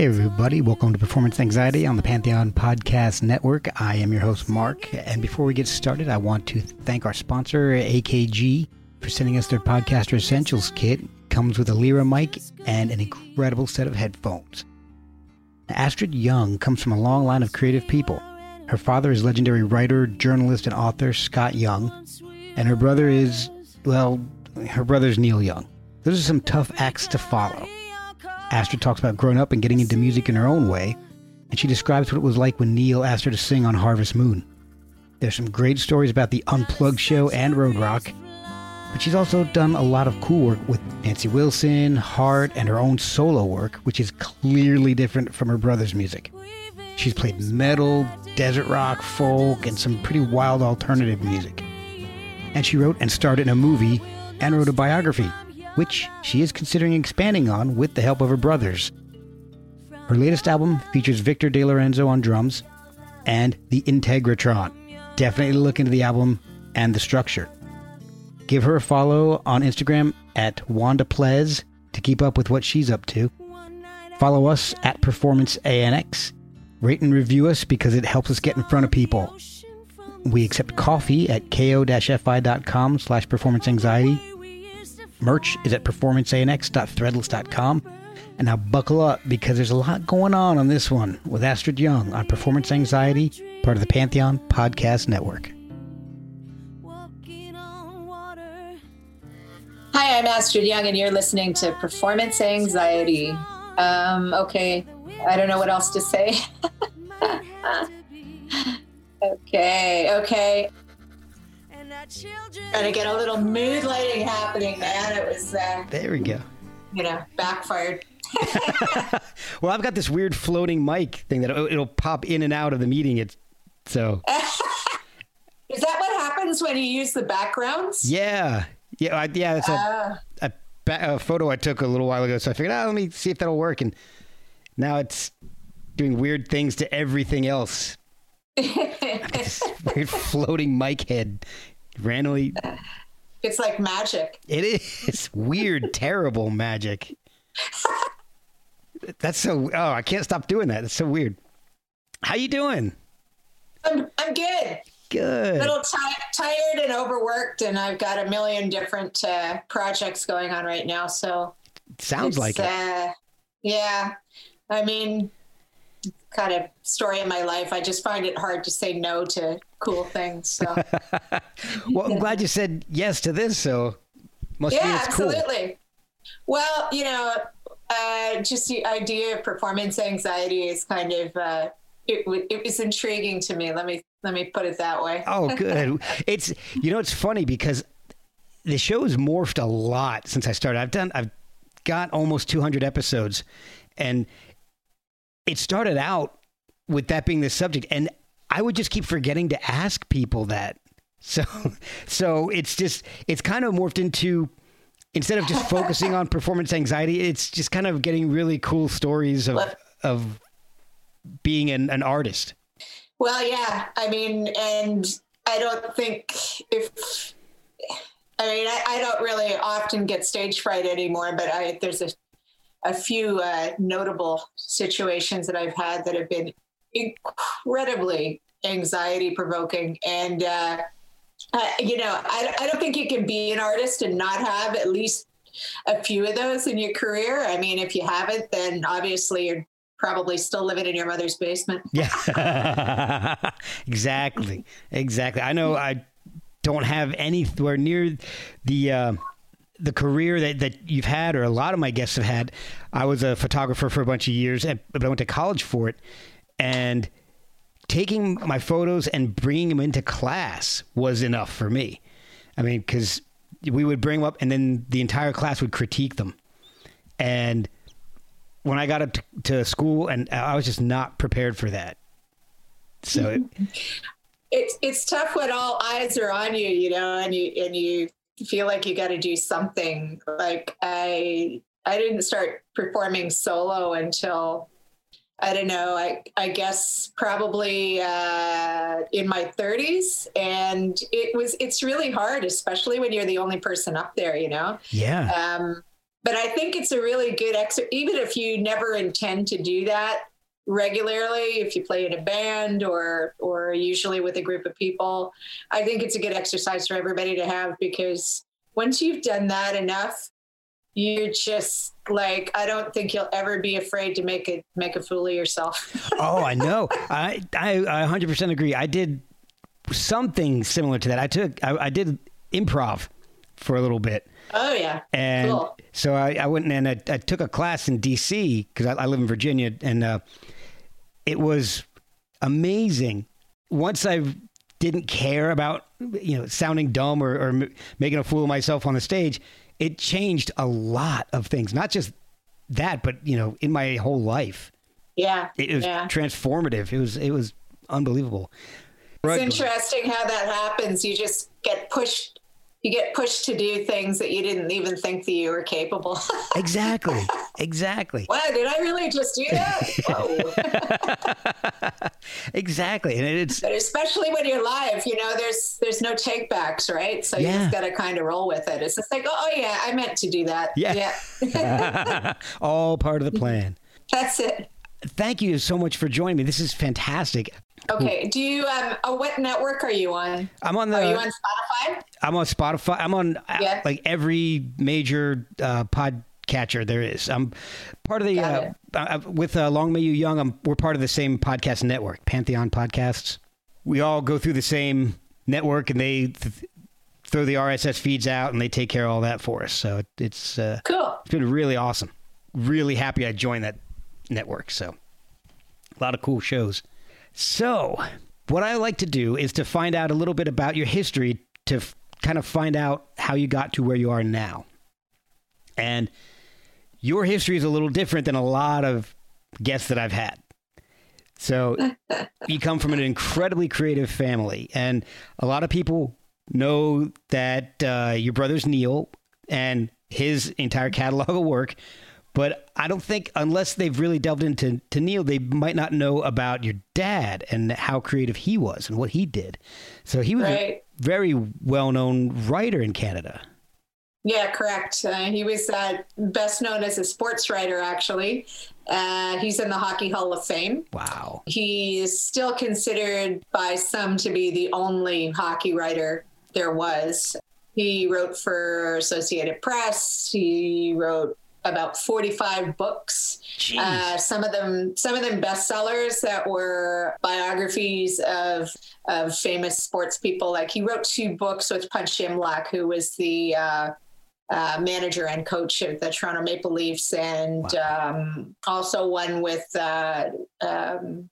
Hey, everybody, welcome to Performance Anxiety on the Pantheon Podcast Network. I am your host, Mark. And before we get started, I want to thank our sponsor, AKG, for sending us their Podcaster Essentials kit. It comes with a Lyra mic and an incredible set of headphones. Astrid Young comes from a long line of creative people. Her father is legendary writer, journalist, and author Scott Young, and her brother is, well, her brother's Neil Young. Those are some tough acts to follow. Astrid talks about growing up and getting into music in her own way, and she describes what it was like when Neil asked her to sing on Harvest Moon. There's some great stories about the Unplugged show and Road Rock, but she's also done a lot of cool work with Nancy Wilson, Heart, and her own solo work, which is clearly different from her brother's music. She's played metal, desert rock, folk, and some pretty wild alternative music. And she wrote and starred in a movie and wrote a biography which she is considering expanding on with the help of her brothers. Her latest album features Victor DeLorenzo on drums and the Integratron. Definitely look into the album and the structure. Give her a follow on Instagram at Wanda Plez to keep up with what she's up to. Follow us at Performance ANX. Rate and review us because it helps us get in front of people. We accept coffee at ko-fi.com slash performance anxiety. Merch is at performanceanx.threadless.com. And now buckle up because there's a lot going on on this one with Astrid Young on Performance Anxiety, part of the Pantheon Podcast Network. Hi, I'm Astrid Young, and you're listening to Performance Anxiety. Um, okay, I don't know what else to say. okay, okay. Trying to get a little mood lighting happening, man. It was, uh, There we go. you know, backfired. Well, I've got this weird floating mic thing that it'll, it'll pop in and out of the meeting. It's so Is that what happens when you use the backgrounds? yeah, yeah, I, yeah. It's a, Uh, a, ba- a photo I took a little while ago, so I figured, oh, let me see if that'll work. And now it's doing weird things to everything else. this weird floating mic head randomly. it's like magic. It is weird, terrible magic. That's so. Oh, I can't stop doing that. It's so weird. How you doing? I'm, I'm good. Good. A little ti- tired and overworked, and I've got a million different uh, projects going on right now. So Sounds like it. Uh, yeah, I mean, kind of story in my life. I just find it hard to say no to cool things. So Well, I'm glad you said yes to this. So must yeah, it's cool. absolutely. Well, you know, uh, just the idea of performance anxiety is kind of uh, it, it was intriguing to me. Let me let me put it that way. Oh, good. it's you know it's funny because the show has morphed a lot since I started. I've done I've got almost 200 episodes, and it started out with that being the subject, and I would just keep forgetting to ask people that. So, so it's just it's kind of morphed into instead of just focusing on performance anxiety, it's just kind of getting really cool stories of of being an, an artist. Well, yeah, I mean, and I don't think if I mean I, I don't really often get stage fright anymore, but I there's a a few uh, notable situations that I've had that have been incredibly anxiety provoking and. Uh, uh, you know, I, I don't think you can be an artist and not have at least a few of those in your career. I mean, if you haven't, then obviously you're probably still living in your mother's basement. Yeah, exactly, exactly. I know I don't have anywhere near the. The career that, that you've had, or a lot of my guests have had, I was a photographer for a bunch of years, but I went to college for it. And taking my photos and bringing them into class was enough for me. I mean, because we would bring them up and then the entire class would critique them. And when I got up to, to school, and I was just not prepared for that. So it, it's it's tough when all eyes are on you, you know, and you and you feel like you got to do something. Like I I didn't start performing solo until I don't know, I, I guess probably uh, in my 30s. And it was, it's really hard, especially when you're the only person up there, you know? Yeah. Um, but I think it's a really good exercise, even if you never intend to do that regularly, if you play in a band or, or usually with a group of people, I think it's a good exercise for everybody to have because once you've done that enough, you're just like I don't think you'll ever be afraid to make it make a fool of yourself. oh, I know. I I 100% agree. I did something similar to that. I took I, I did improv for a little bit. Oh yeah, and cool. so I, I went and I, I, took a class in D.C. because I, I, live in Virginia, and uh, it was amazing. Once I didn't care about you know sounding dumb or, or making a fool of myself on the stage, it changed a lot of things, not just that, but you know, in my whole life. Yeah, it, was yeah. transformative. It was it was unbelievable. It's interesting how that happens. You just get pushed. You get pushed to do things that you didn't even think that you were capable. exactly. Exactly. Wow, did I really just do that? exactly, and it's but especially when you're live. You know, there's there's no takebacks, right? So you yeah. just got to kind of roll with it. It's just like, oh yeah, I meant to do that. Yeah, yeah. all part of the plan. That's it. Thank you so much for joining me. This is fantastic. Okay. Do you um uh, what network are you on? I'm on the Are you on Spotify? I'm on Spotify. I'm on uh, yeah. like every major uh, pod catcher there is. I'm part of the uh, uh, with uh, Long May You Young. I'm, we're part of the same podcast network, Pantheon Podcasts. We all go through the same network, and they th- throw the RSS feeds out, and they take care of all that for us. So it's uh, cool. It's been really awesome. Really happy I joined that network. So a lot of cool shows. So what I like to do is to find out a little bit about your history to f- kind of find out how you got to where you are now. And your history is a little different than a lot of guests that I've had. So you come from an incredibly creative family, and a lot of people know that uh, your brother's Neil and his entire catalog of work. But I don't think, unless they've really delved into to Neil, they might not know about your dad and how creative he was and what he did. So he was right. a very well known writer in Canada. Yeah, correct. Uh, he was uh, best known as a sports writer, actually. Uh, he's in the Hockey Hall of Fame. Wow. He is still considered by some to be the only hockey writer there was. He wrote for Associated Press. He wrote about 45 books. Uh, some of them, some of them bestsellers that were biographies of of famous sports people. Like he wrote two books with Punch Imlach, who was the uh, uh, manager and coach of the Toronto Maple Leafs, and wow. um, also one with. Uh, um,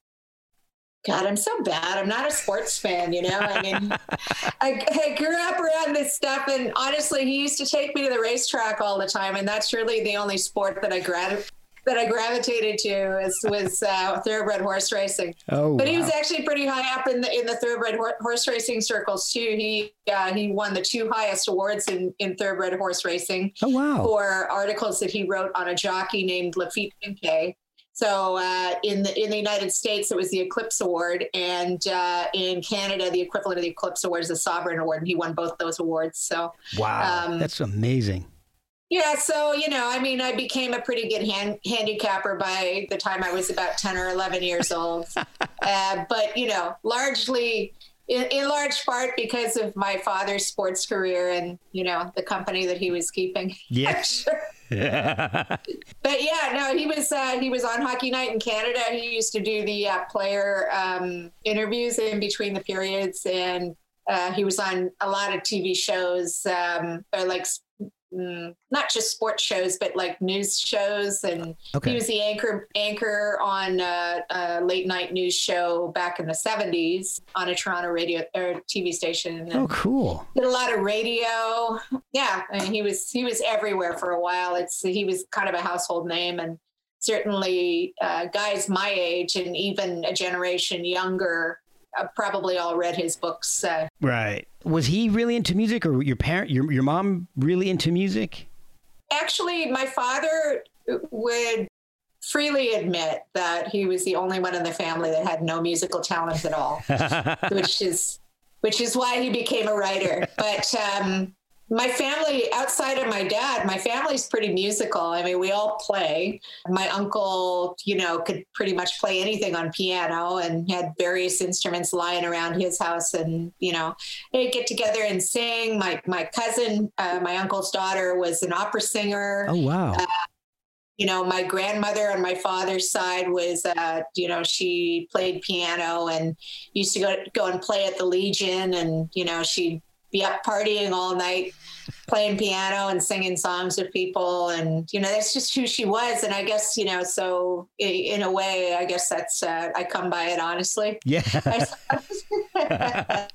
God, I'm so bad. I'm not a sports fan, you know. I mean, I, I, grew up around this stuff, and honestly, he used to take me to the racetrack all the time, and that's really the only sport that I grad- that I gravitated to was, was uh, thoroughbred horse racing. Oh, but he wow. was actually pretty high up in the in the thoroughbred hor- horse racing circles too. He uh, he won the two highest awards in in thoroughbred horse racing Oh, wow. for articles that he wrote on a jockey named Laffit Pincay. So uh, in the in the United States, it was the Eclipse Award, and uh, in Canada, the equivalent of the Eclipse Award is the Sovereign Award, and he won both those awards. So Wow. um, That's amazing. yeah, so you know, I mean, I became a pretty good hand, handicapper by the time I was about ten or eleven years old. uh, but you know, largely, in, in large part, because of my father's sports career and you know the company that he was keeping. Yeah. Sure. But yeah, no, he was uh, he was on Hockey Night in Canada. He used to do the uh, player um, interviews in between the periods, and uh, he was on a lot of TV shows, um, or like mm, not just sports shows, but like news shows. And Okay. he was the anchor anchor on uh, a late night news show back in the '70s on a Toronto radio or TV station. And Oh, cool. did a lot of radio. Yeah, I mean, he was he was everywhere for a while. It's he was kind of a household name, and certainly uh, guys my age and even a generation younger probably all read his books. Uh, Right. Was he really into music, or your parent, your your mom, really into music? actually, my father would freely admit that he was the only one in the family that had no musical talent at all. which is which is why he became a writer. But um, my family, outside of my dad, my family's pretty musical. I mean, we all play. My uncle, you know, could pretty much play anything on piano and had various instruments lying around his house. And you know, they'd get together and sing. My my cousin, uh, my uncle's daughter, was an opera singer Oh, wow. you know, my grandmother on my father's side was, uh, you know, she played piano and used to go go and play at the Legion, and you know, she'd be up partying all night, playing piano and singing songs with people, and you know, that's just who she was. And I guess, you know, so in a way, I guess that's uh, I come by it honestly. yeah.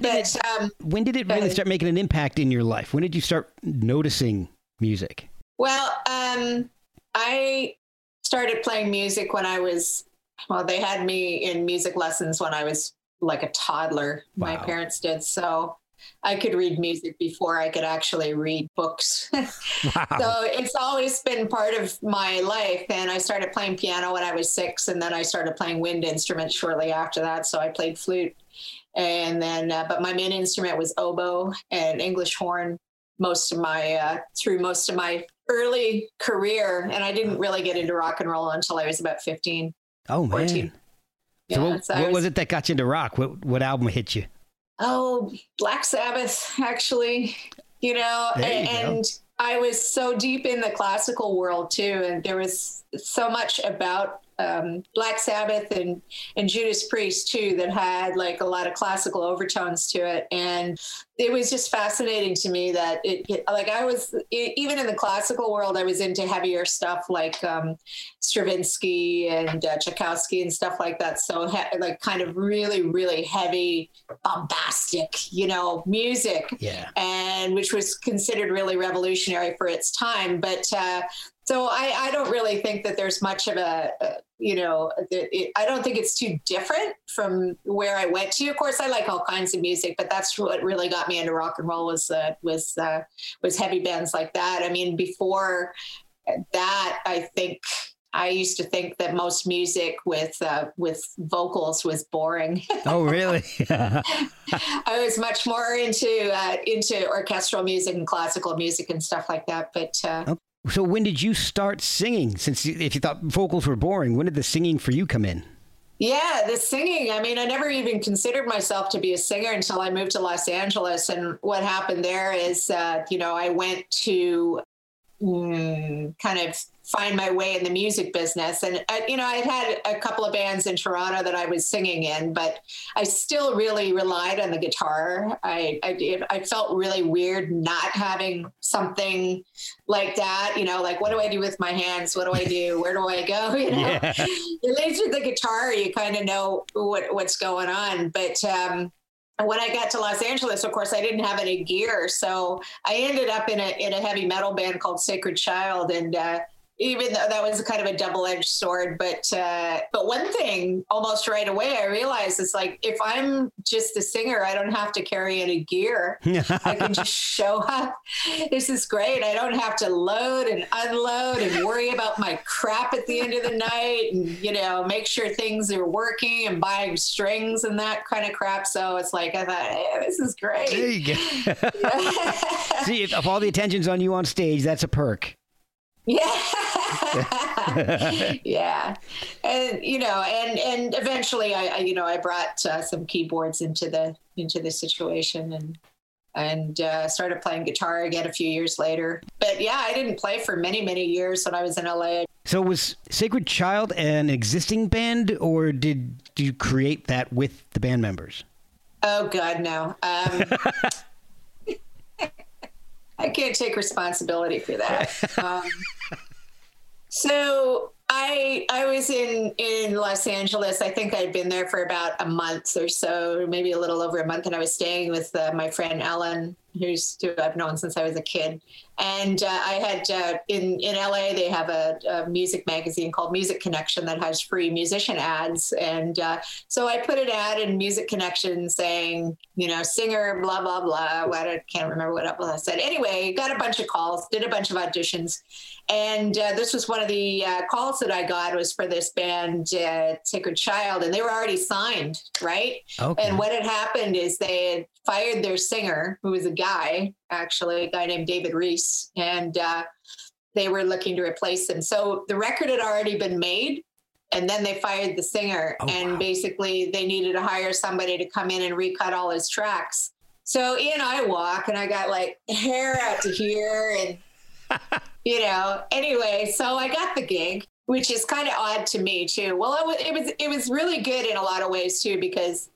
but um, when did it really start making an impact in your life? When did you start noticing music? Well, um, I started playing music when I was, well, they had me in music lessons when I was like a toddler. My parents did. So I could read music before I could actually read books. Wow. so it's always been part of my life. And I started playing piano when I was six, and then I started playing wind instruments shortly after that. So I played flute. And then, uh, but my main instrument was oboe and English horn most of my, uh, through most of my early career. And I didn't really get into rock and roll until I was about 15. oh man. 14. So Yeah, what, so what was it that got you into rock? What what album hit you? Oh, Black Sabbath, actually, you know, you go. and I was so deep in the classical world too, and there was so much about um, Black Sabbath and and Judas Priest too that had like a lot of classical overtones to it, and it was just fascinating to me that it, like I was even in the classical world, I was into heavier stuff like um, Stravinsky and uh, Tchaikovsky and stuff like that. So he- like kind of really really heavy, bombastic, you know, music Yeah. and which was considered really revolutionary for its time. But uh, so I, I don't really think that there's much of a, a you know, it, it, I don't think it's too different from where I went to. Of course, I like all kinds of music, but that's what really got me into rock and roll was uh, was uh, was heavy bands like that. I mean, before that, I think. I used to think that most music with uh, with vocals was boring. Oh really? I was much more into uh, into orchestral music and classical music and stuff like that. But uh, so when did you start singing? Since if you thought vocals were boring, when did the singing for you come in? yeah, the singing. I mean, I never even considered myself to be a singer until I moved to Los Angeles. And what happened there is, uh, you know, I went to mm, kind of find my way in the music business. And, uh, you know, I'd had a couple of bands in Toronto that I was singing in, but I still really relied on the guitar. I, I, I felt really weird not having something like that, you know, like what do I do with my hands? What do I do? Where do I go? You know, Yeah. at least with the guitar, you kind of know what, what's going on. But, um, when I got to Los Angeles, of course, I didn't have any gear, so I ended up in a in a heavy metal band called Sacred Child, and uh, even though that was kind of a double-edged sword but uh, but one thing almost right away i realized is like if i'm just a singer i don't have to carry any gear. I can just show up. This is great. I don't have to load and unload and worry about my crap at the end of the night and you know make sure things are working and buying strings and that kind of crap. So it's like i thought hey, this is great. There you go. See if, if all the attention's on you on stage that's a perk yeah. yeah. And you know, and and eventually I, I you know, I brought uh, some keyboards into the into the situation and and uh, started playing guitar again a few years later. But yeah, I didn't play for many, many years when I was in LA. So was Sacred Child an existing band, or did you create that with the band members? Oh God, no. Um, I can't take responsibility for that. Um, so I I was in in Los Angeles. I think I'd been there for about a month or so, maybe a little over a month, and I was staying with uh, my friend Ellen, who's who I've known since I was a kid. And uh, I had uh, in in LA they have a, a, music magazine called Music Connection that has free musician ads, and uh, so I put an ad in Music Connection saying, you know, singer blah blah blah. What I can't remember what I said. Anyway, got a bunch of calls, did a bunch of auditions, and uh, this was one of the uh, calls that I got was for this band uh, Sacred Child, and they were already signed, right? Okay. And what had happened is they had fired their singer, who was a guy, actually, a guy named David Reece, and uh, they were looking to replace him. So the record had already been made, and then they fired the singer, oh, and wow. basically they needed to hire somebody to come in and recut all his tracks. So in I walk, and I got like hair out to here, and you know. Anyway, so I got the gig, which is kind of odd to me too. Well, it was, it was it was really good in a lot of ways too because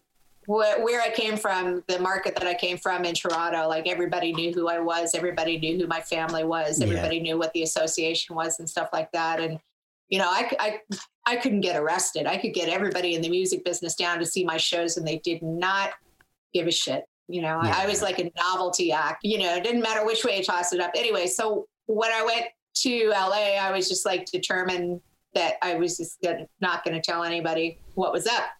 where I came from, the market that I came from in Toronto, like everybody knew who I was, everybody knew who my family was, everybody yeah. knew what the association was and stuff like that. And you know, I, I I couldn't get arrested. I could get everybody in the music business down to see my shows, and they did not give a shit. You know, yeah. I, I was like a novelty act. You know, it didn't matter which way I tossed it up. Anyway, so when I went to LA, I was just like determined that I was just gonna, not going to tell anybody what was up.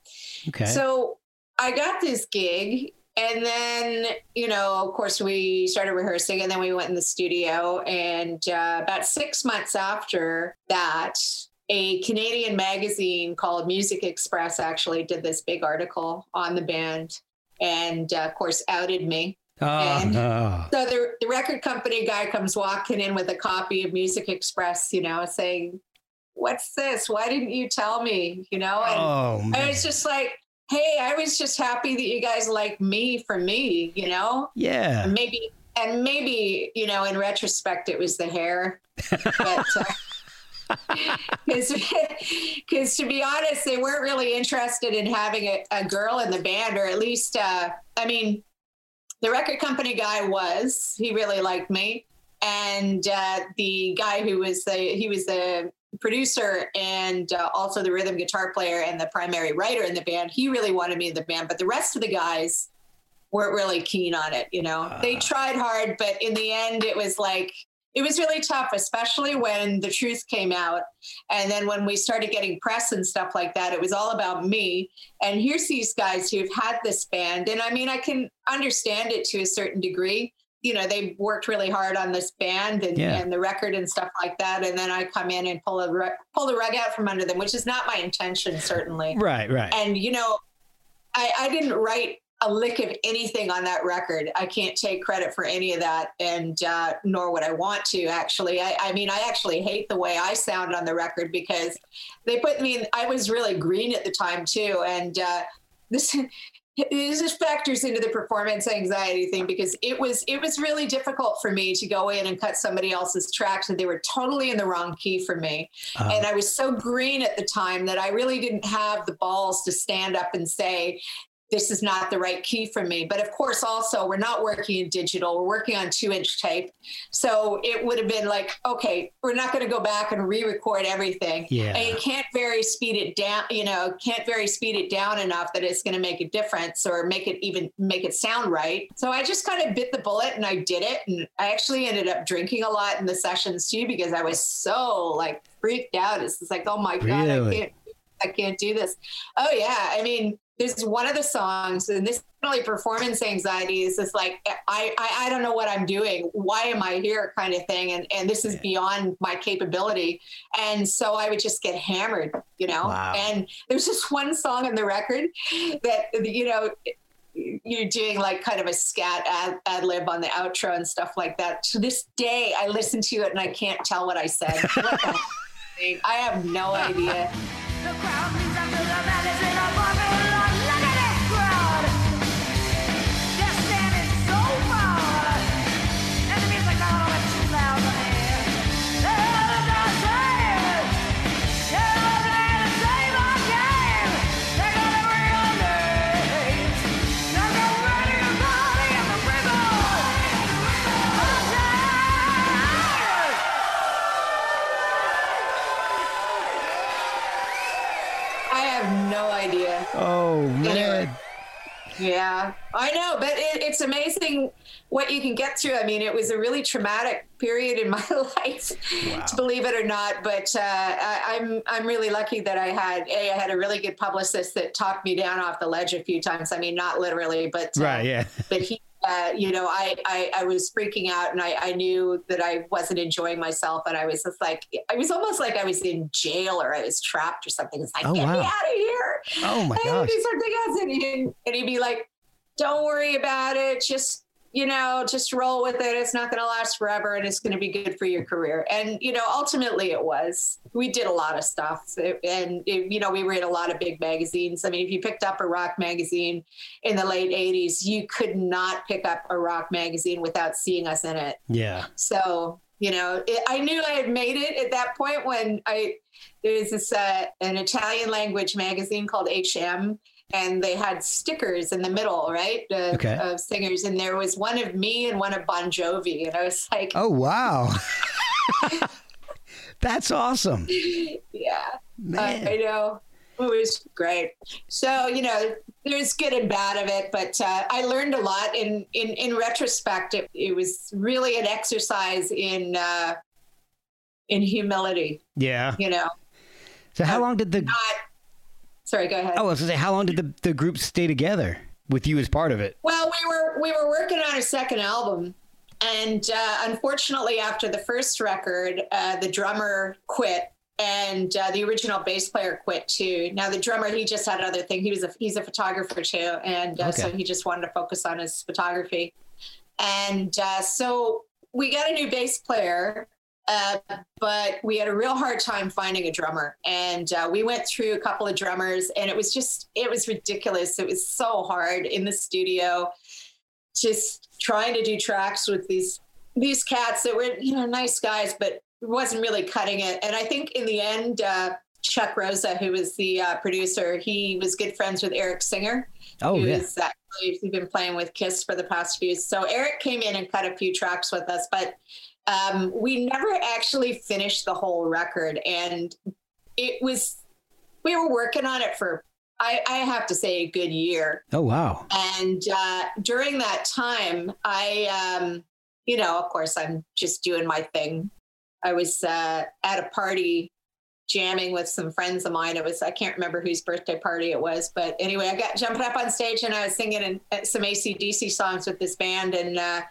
Okay. So I got this gig and then you know of course we started rehearsing and then we went in the studio and uh, about six months after that a canadian magazine called music express actually did this big article on the band and uh, of course outed me oh, and no. so the, the record company guy comes walking in with a copy of music express you know saying what's this why didn't you tell me you know and oh, man. I was just like hey, I was just happy that you guys like me for me, you know? Yeah. And maybe, and maybe, you know, in retrospect, it was the hair. but, because uh, to be honest, they weren't really interested in having a, a girl in the band, or at least, uh, I mean, the record company guy was. He really liked me, and uh, the guy who was the he was the producer and uh, also the rhythm guitar player and the primary writer in the band, he really wanted me in the band. But the rest of the guys weren't really keen on it. You know, uh. they tried hard, but in the end, it was like, it was really tough, especially when the truth came out. And then when we started getting press and stuff like that, it was all about me. And here's these guys who've had this band. And I mean, I can understand it to a certain degree you know they worked really hard on this band and, yeah. and, the record and stuff like that. And then i come in and pull a pull the rug out from under them which is not my intention certainly. Right right. And you know i i didn't write a lick of anything on that record. I can't take credit for any of that and uh, nor would i want to actually. I, I mean i actually hate the way i sound on the record because they put me in i was really green at the time too. And uh, this this just factors into the performance anxiety thing because it was it was really difficult for me to go in and cut somebody else's tracks and they were totally in the wrong key for me uh-huh. and i was so green at the time that i really didn't have the balls to stand up and say this is not the right key for me. But of course, also, we're not working in digital, we're working on two inch tape. So it would have been like, okay, we're not going to go back and re record everything. Yeah. And you can't very speed it down, you know, can't very speed it down enough that it's going to make a difference or make it even make it sound right. So I just kind of bit the bullet and I did it. And I actually ended up drinking a lot in the sessions too because I was so like freaked out. It's like, oh my God, Really? I can't. I can't do this. Oh yeah, I mean, there's one of the songs, and this is only performance anxiety is this like I, I I don't know what I'm doing. Why am I here? Kind of thing, and and this is beyond my capability. And so I would just get hammered, you know. Wow. And there's just one song on the record that you know you're doing like kind of a scat ad, ad lib on the outro and stuff like that. To this day, I listen to it and I can't tell what I said. What the? I have no idea. No idea. Oh man. Yeah, I know, but it, it's amazing what you can get through. I mean, it was a really traumatic period in my life, to believe it or not. But uh, I, I'm I'm really lucky that I had a I had a really good publicist that talked me down off the ledge a few times. I mean, not literally, but uh, Right, yeah. But he, uh, you know, I, I I was freaking out, and I I knew that I wasn't enjoying myself, and I was just like, I was almost like I was in jail or I was trapped or something. It's like, Oh, get me out of here. Oh my gosh. something else. And he'd, and he'd be like, don't worry about it. Just, you know, just roll with it. It's not going to last forever and it's going to be good for your career. And, you know, ultimately it was. We did a lot of stuff. And, it, you know, we were in a lot of big magazines. I mean, if you picked up a rock magazine in the late 80s, you could not pick up a rock magazine without seeing us in it. Yeah. So, you know, it, I knew I had made it at that point when I there's this uh, an Italian language magazine called HM, and they had stickers in the middle, right, uh, Okay. of singers, and there was one of me and one of Bon Jovi, and I was like, Oh wow. That's awesome. yeah, I, Man. I know. It was great. So you know, there's good and bad of it, but uh, I learned a lot. In in in retrospect, it, it was really an exercise in uh, in humility. Yeah. You know, So how long did the not. Sorry, go ahead. Oh, I was gonna say, how long did the, the group stay together with you as part of it? Well, we were we were working on a second album, and uh, unfortunately, after the first record, uh, the drummer quit, and uh, the original bass player quit too. Now, the drummer he just had another thing. He was a he's a photographer too, and uh, so he just wanted to focus on his photography. And uh, so we got a new bass player, uh, but we had a real hard time finding a drummer. And uh, we went through a couple of drummers, and it was just, it was ridiculous. It was so hard in the studio, just trying to do tracks with these these cats that were, you know, nice guys, but it wasn't really cutting it. And I think in the end, uh, Chuck Rosa, who was the uh, producer, he was good friends with Eric Singer Oh yeah. actually he's been playing with Kiss for the past few. So Eric came in and cut a few tracks with us, but um, we never actually finished the whole record. And it was we were working on it for I, I have to say a good year. Oh wow. And uh, during that time, I, um, you know, of course, I'm just doing my thing. I was uh, at a party jamming with some friends of mine. It was, I can't remember whose birthday party it was, but anyway, I got jumping up on stage and I was singing in, uh, some ACDC songs with this band. And, uh,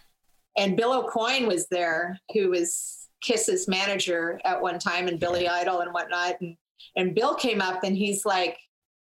and Bill Aucoin was there, who was Kiss's manager at one time and Billy Idol and whatnot. And, and Bill came up and he's like,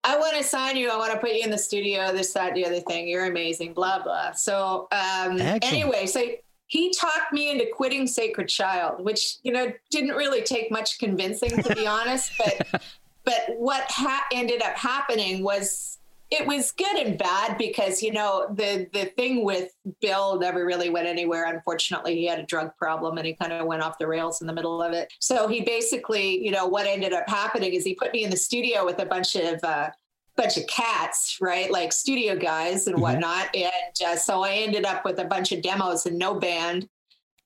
I want to sign you. I want to put you in the studio, this, that, the other thing. You're amazing, blah, blah. So, um, anyway, so he talked me into quitting Sacred Child, which, you know, didn't really take much convincing, to be honest. But, but what ha- ended up happening was it was good and bad because, you know, the, the thing with Bill never really went anywhere. Unfortunately, he had a drug problem and he kind of went off the rails in the middle of it. So he basically, you know, what ended up happening is he put me in the studio with a bunch of, uh, bunch of cats, right? Like studio guys and Mhm. whatnot. And uh, so I ended up with a bunch of demos and no band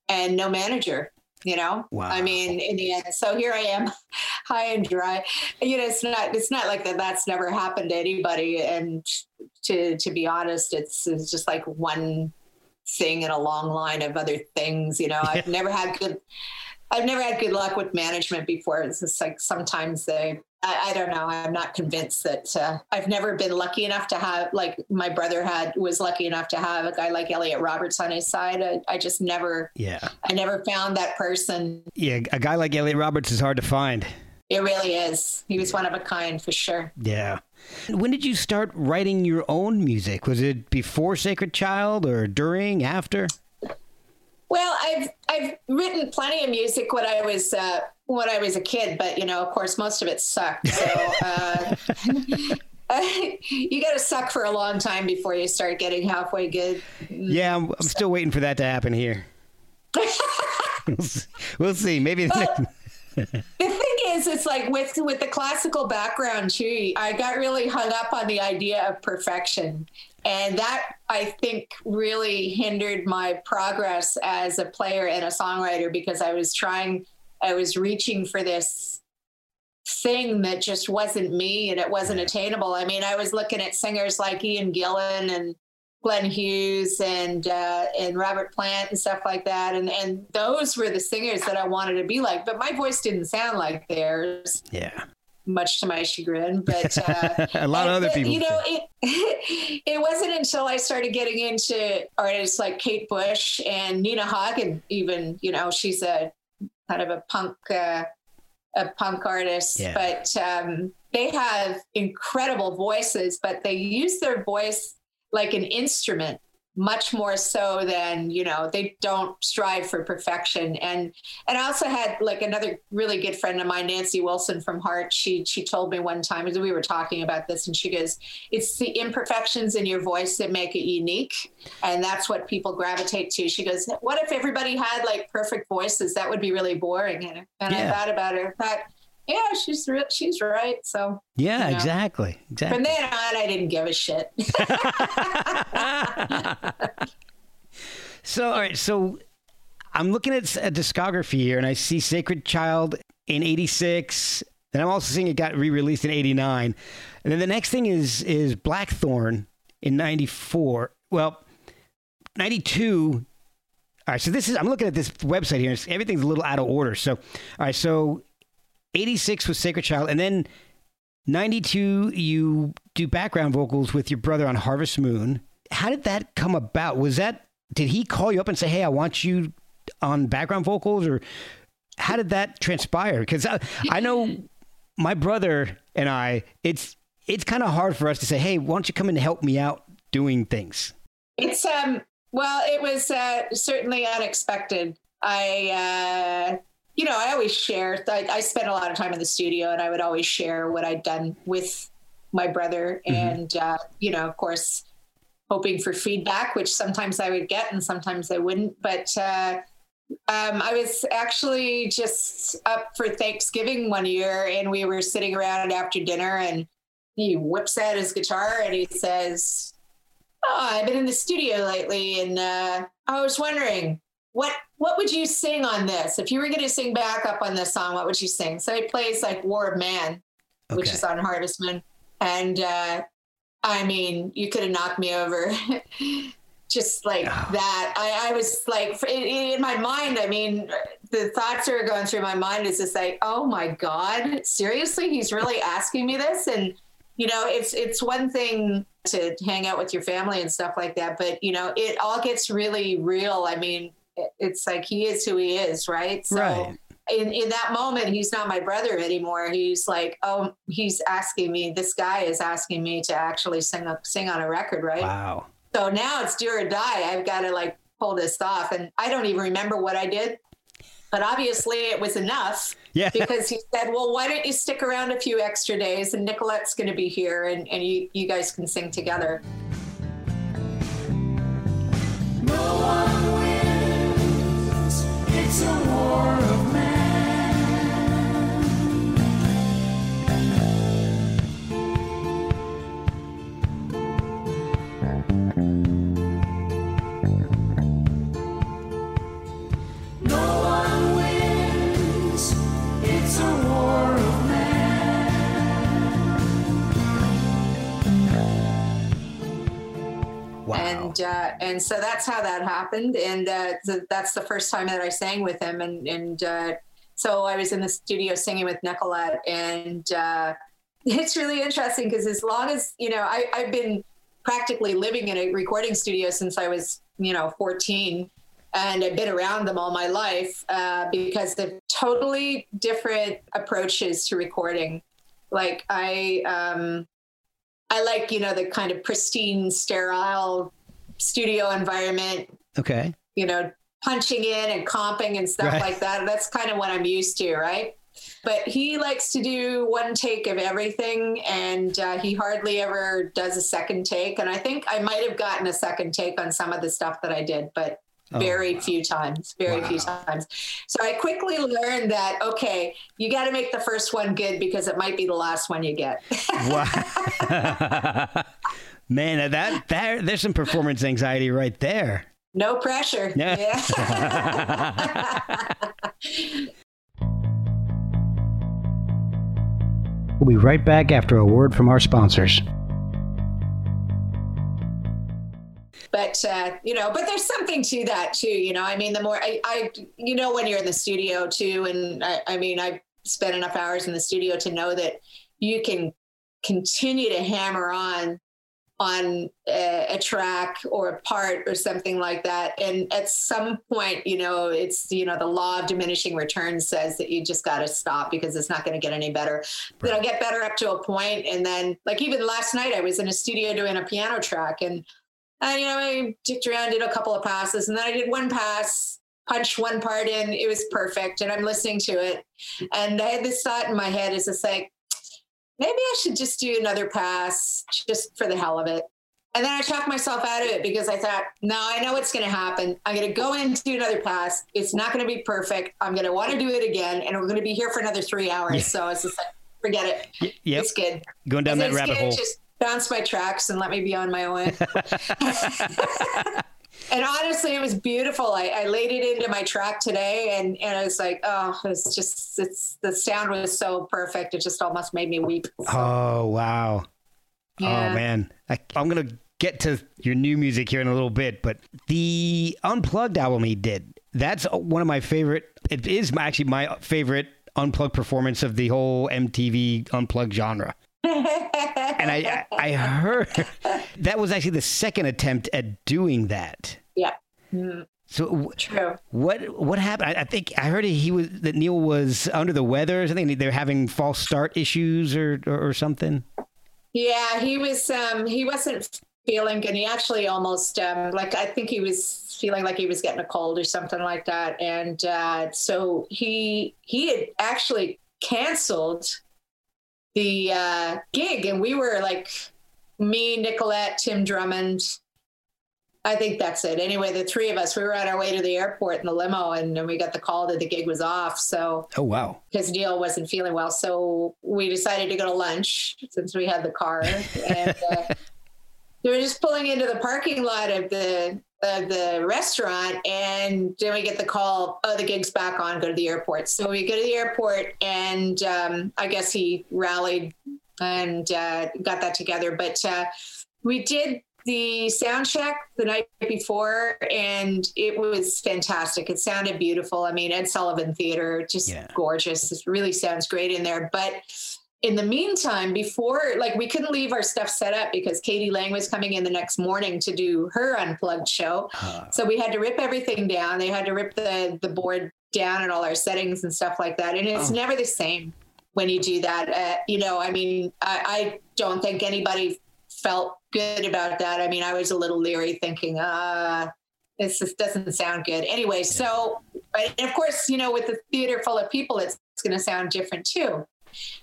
and no manager. You know, Wow. I mean, in the end, so here I am, high and dry. You know, it's not it's not like that. That's never happened to anybody. And to to be honest, it's it's just like one thing in a long line of other things. You know, I've never had good. I've never had good luck with management before. It's just like sometimes they, I, I don't know. I'm not convinced that uh, I've never been lucky enough to have, like my brother had, was lucky enough to have a guy like Elliot Roberts on his side. I, I just never, Yeah. I never found that person. Yeah. A guy like Elliot Roberts is hard to find. It really is. He was one of a kind for sure. Yeah. When did you start writing your own music? Was it before Sacred Child or during, after? Well, I've I've written plenty of music when I was uh, when I was a kid, but you know, of course, most of it sucked. So uh, you got to suck for a long time before you start getting halfway good. Yeah, I'm, I'm still waiting for that to happen here. we'll, see. Maybe the next, The thing is, it's like with with the classical background too. I got really hung up on the idea of perfection, and that I think really hindered my progress as a player and a songwriter because I was trying, I was reaching for this thing that just wasn't me and it wasn't attainable. I mean, I was looking at singers like Ian Gillan and Glenn Hughes and uh, and Robert Plant and stuff like that, and and those were the singers that I wanted to be like. But my voice didn't sound like theirs, yeah. much to my chagrin. But uh, A lot of other the- people You know, it it wasn't until I started getting into artists like Kate Bush and Nina Hagen. Even you know, she's a kind of a punk uh, a punk artist, Yeah. but um, they have incredible voices. But they use their voice like an instrument much more so than you know they don't strive for perfection. And and i also had like another really good friend of mine nancy wilson from heart. She she told me one time as we were talking about this and she goes it's the imperfections in your voice that make it unique and that's what people gravitate to. She goes what if everybody had like perfect voices? That would be really boring. And, and Yeah. i thought about it I thought yeah she's re- she's right so Yeah, You know. exactly. from Exactly. then on i didn't give a shit so, all right. So, I'm looking at a discography here, and I see Sacred Child in '86. Then I'm also seeing it got re-released in '89, and then the next thing is is Blackthorn in '94. Well, '92. All right. So this is I'm looking at this website here. And everything's a little out of order. So, all right. So, '86 was Sacred Child, and then 92 you do background vocals with your brother on harvest moon. How did that come about? Was that did he call you up and say hey i want you on background vocals or how did that transpire? Because I, I know my brother and i it's it's kind of hard for us to say hey why don't you come and help me out doing things? It's um well, it was uh, certainly unexpected. I uh, you know I always share. I, I spent a lot of time in the studio, and I would always share what I'd done with my brother, and uh, you know, of course, hoping for feedback, which sometimes I would get, and sometimes I wouldn't. But uh, um, I was actually just up for Thanksgiving one year, and we were sitting around after dinner, and he whips out his guitar and he says, oh, I've been in the studio lately, and uh, I was wondering what what would you sing on this? If you were going to sing backup on this song, what would you sing? So it plays like War of Man, which is on Harvest Moon, and uh, I mean, you could have knocked me over. Just like Oh. that, I, I was like, in, in my mind. I mean, the thoughts that are going through my mind is just like, oh my god, seriously, he's really asking me this, and you know, it's it's one thing to hang out with your family and stuff like that, but you know, it all gets really real. I mean, it's like he is who he is, right? So Right. in in that moment, he's not my brother anymore. He's like, oh, he's asking me. This guy is asking me to actually sing a, sing on a record, right? wow So now it's do or die. I've got to like pull this off, and I don't even remember what I did, but obviously it was enough yeah because he said, "Well, why don't you stick around a few extra days, and Nicolette's going to be here, and and you you guys can sing together." more. And uh, and so that's how that happened, and uh, th- that's the first time that I sang with him, and and uh, so I was in the studio singing with Nicolette, and uh, it's really interesting because as long as you know, I, I've been practically living in a recording studio since I was you know 14 and I've been around them all my life uh, because they're totally different approaches to recording. Like I, um, I like you know the kind of pristine, sterile studio environment. Okay. You know, punching in and comping and stuff Right. like that. That's kind of what I'm used to, right? But he likes to do one take of everything, and uh, he hardly ever does a second take. And I think I might have gotten a second take on some of the stuff that I did, but Oh, very few times, very few times. So I quickly learned that okay, you got to make the first one good because it might be the last one you get. Wow. Man, that that there's some performance anxiety right there. no pressure. Yeah. Yeah. We'll be right back after a word from our sponsors. But uh, you know but there's something to that too you know i mean the more i, I you know when you're in the studio too and I, I mean i've spent enough hours in the studio to know that you can continue to hammer on on a, a track or a part or something like that. And at some point you know it's you know the law of diminishing returns says that you just got to stop because it's not going to get any better. It'll get better up to a point and then like even last night i was in a studio doing a piano track and and you know, I dicked around, did a couple of passes, and then I did one pass, punched one part in. It was perfect, and I'm listening to it, and I had this thought in my head: is just like, maybe I should just do another pass, just for the hell of it. And then I talked myself out of it because I thought, no, I know what's going to happen. I'm going to go in do another pass. It's not going to be perfect. I'm going to want to do it again, and we're going to be here for another three hours. So it's just like, forget it. Yep. It's good. Going down that rabbit hole. Just bounce my tracks and let me be on my own. and honestly, it was beautiful. I, I laid it into my track today, and and I was like, oh, it's just it's the sound was so perfect. It just almost made me weep. So, Oh wow. Oh, yeah. Oh man, I, I'm gonna get to your new music here in a little bit, but the unplugged album he did, that's one of my favorite. It is actually my favorite unplugged performance of the whole MTV unplugged genre. And I, I heard that was actually the second attempt at doing that. yeah, Mm, So true. what what happened? I, I think I heard he was that Neil was under the weather or something. They're having false start issues or or, or something. Yeah, he was. Um, he wasn't feeling good. He actually almost um, like I think he was feeling like he was getting a cold or something like that. And uh, so he he had actually canceled the uh, gig, and we were like me, Nicolette, Tim Drummond. I think that's it. Anyway, the three of us, we were on our way to the airport in the limo, and then we got the call that the gig was off. So Oh wow. because Neil wasn't feeling well. So we decided to go to lunch since we had the car. And uh, we were just pulling into the parking lot of the of the restaurant, and then we get the call, "Oh, the gig's back on. Go to the airport." So we go to the airport, and um, I guess he rallied and uh, got that together. But uh, we did the sound check the night before and it was fantastic it sounded beautiful i mean ed sullivan theater just Yeah. gorgeous it really sounds great in there but in the meantime before like we couldn't leave our stuff set up because k.d. lang was coming in the next morning to do her unplugged show. Uh, so we had to rip everything down. They had to rip the the board down and all our settings and stuff like that. And it's Oh. never the same when you do that. Uh, you know i mean I, I don't think anybody felt good about that. I mean i was a little leery thinking uh this just doesn't sound good. Anyway so but of course you know with the theater full of people it's, it's going to sound different too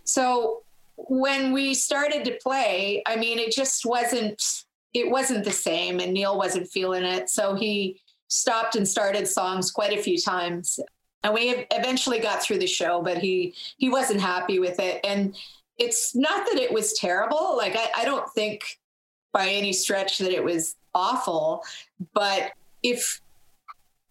so when we started to play i mean it just wasn't it wasn't the same and neil wasn't feeling it. So he stopped and started songs quite a few times. And we eventually got through the show but he he wasn't happy with it. And it's not that it was terrible. Like i, I don't think by any stretch that it was awful but if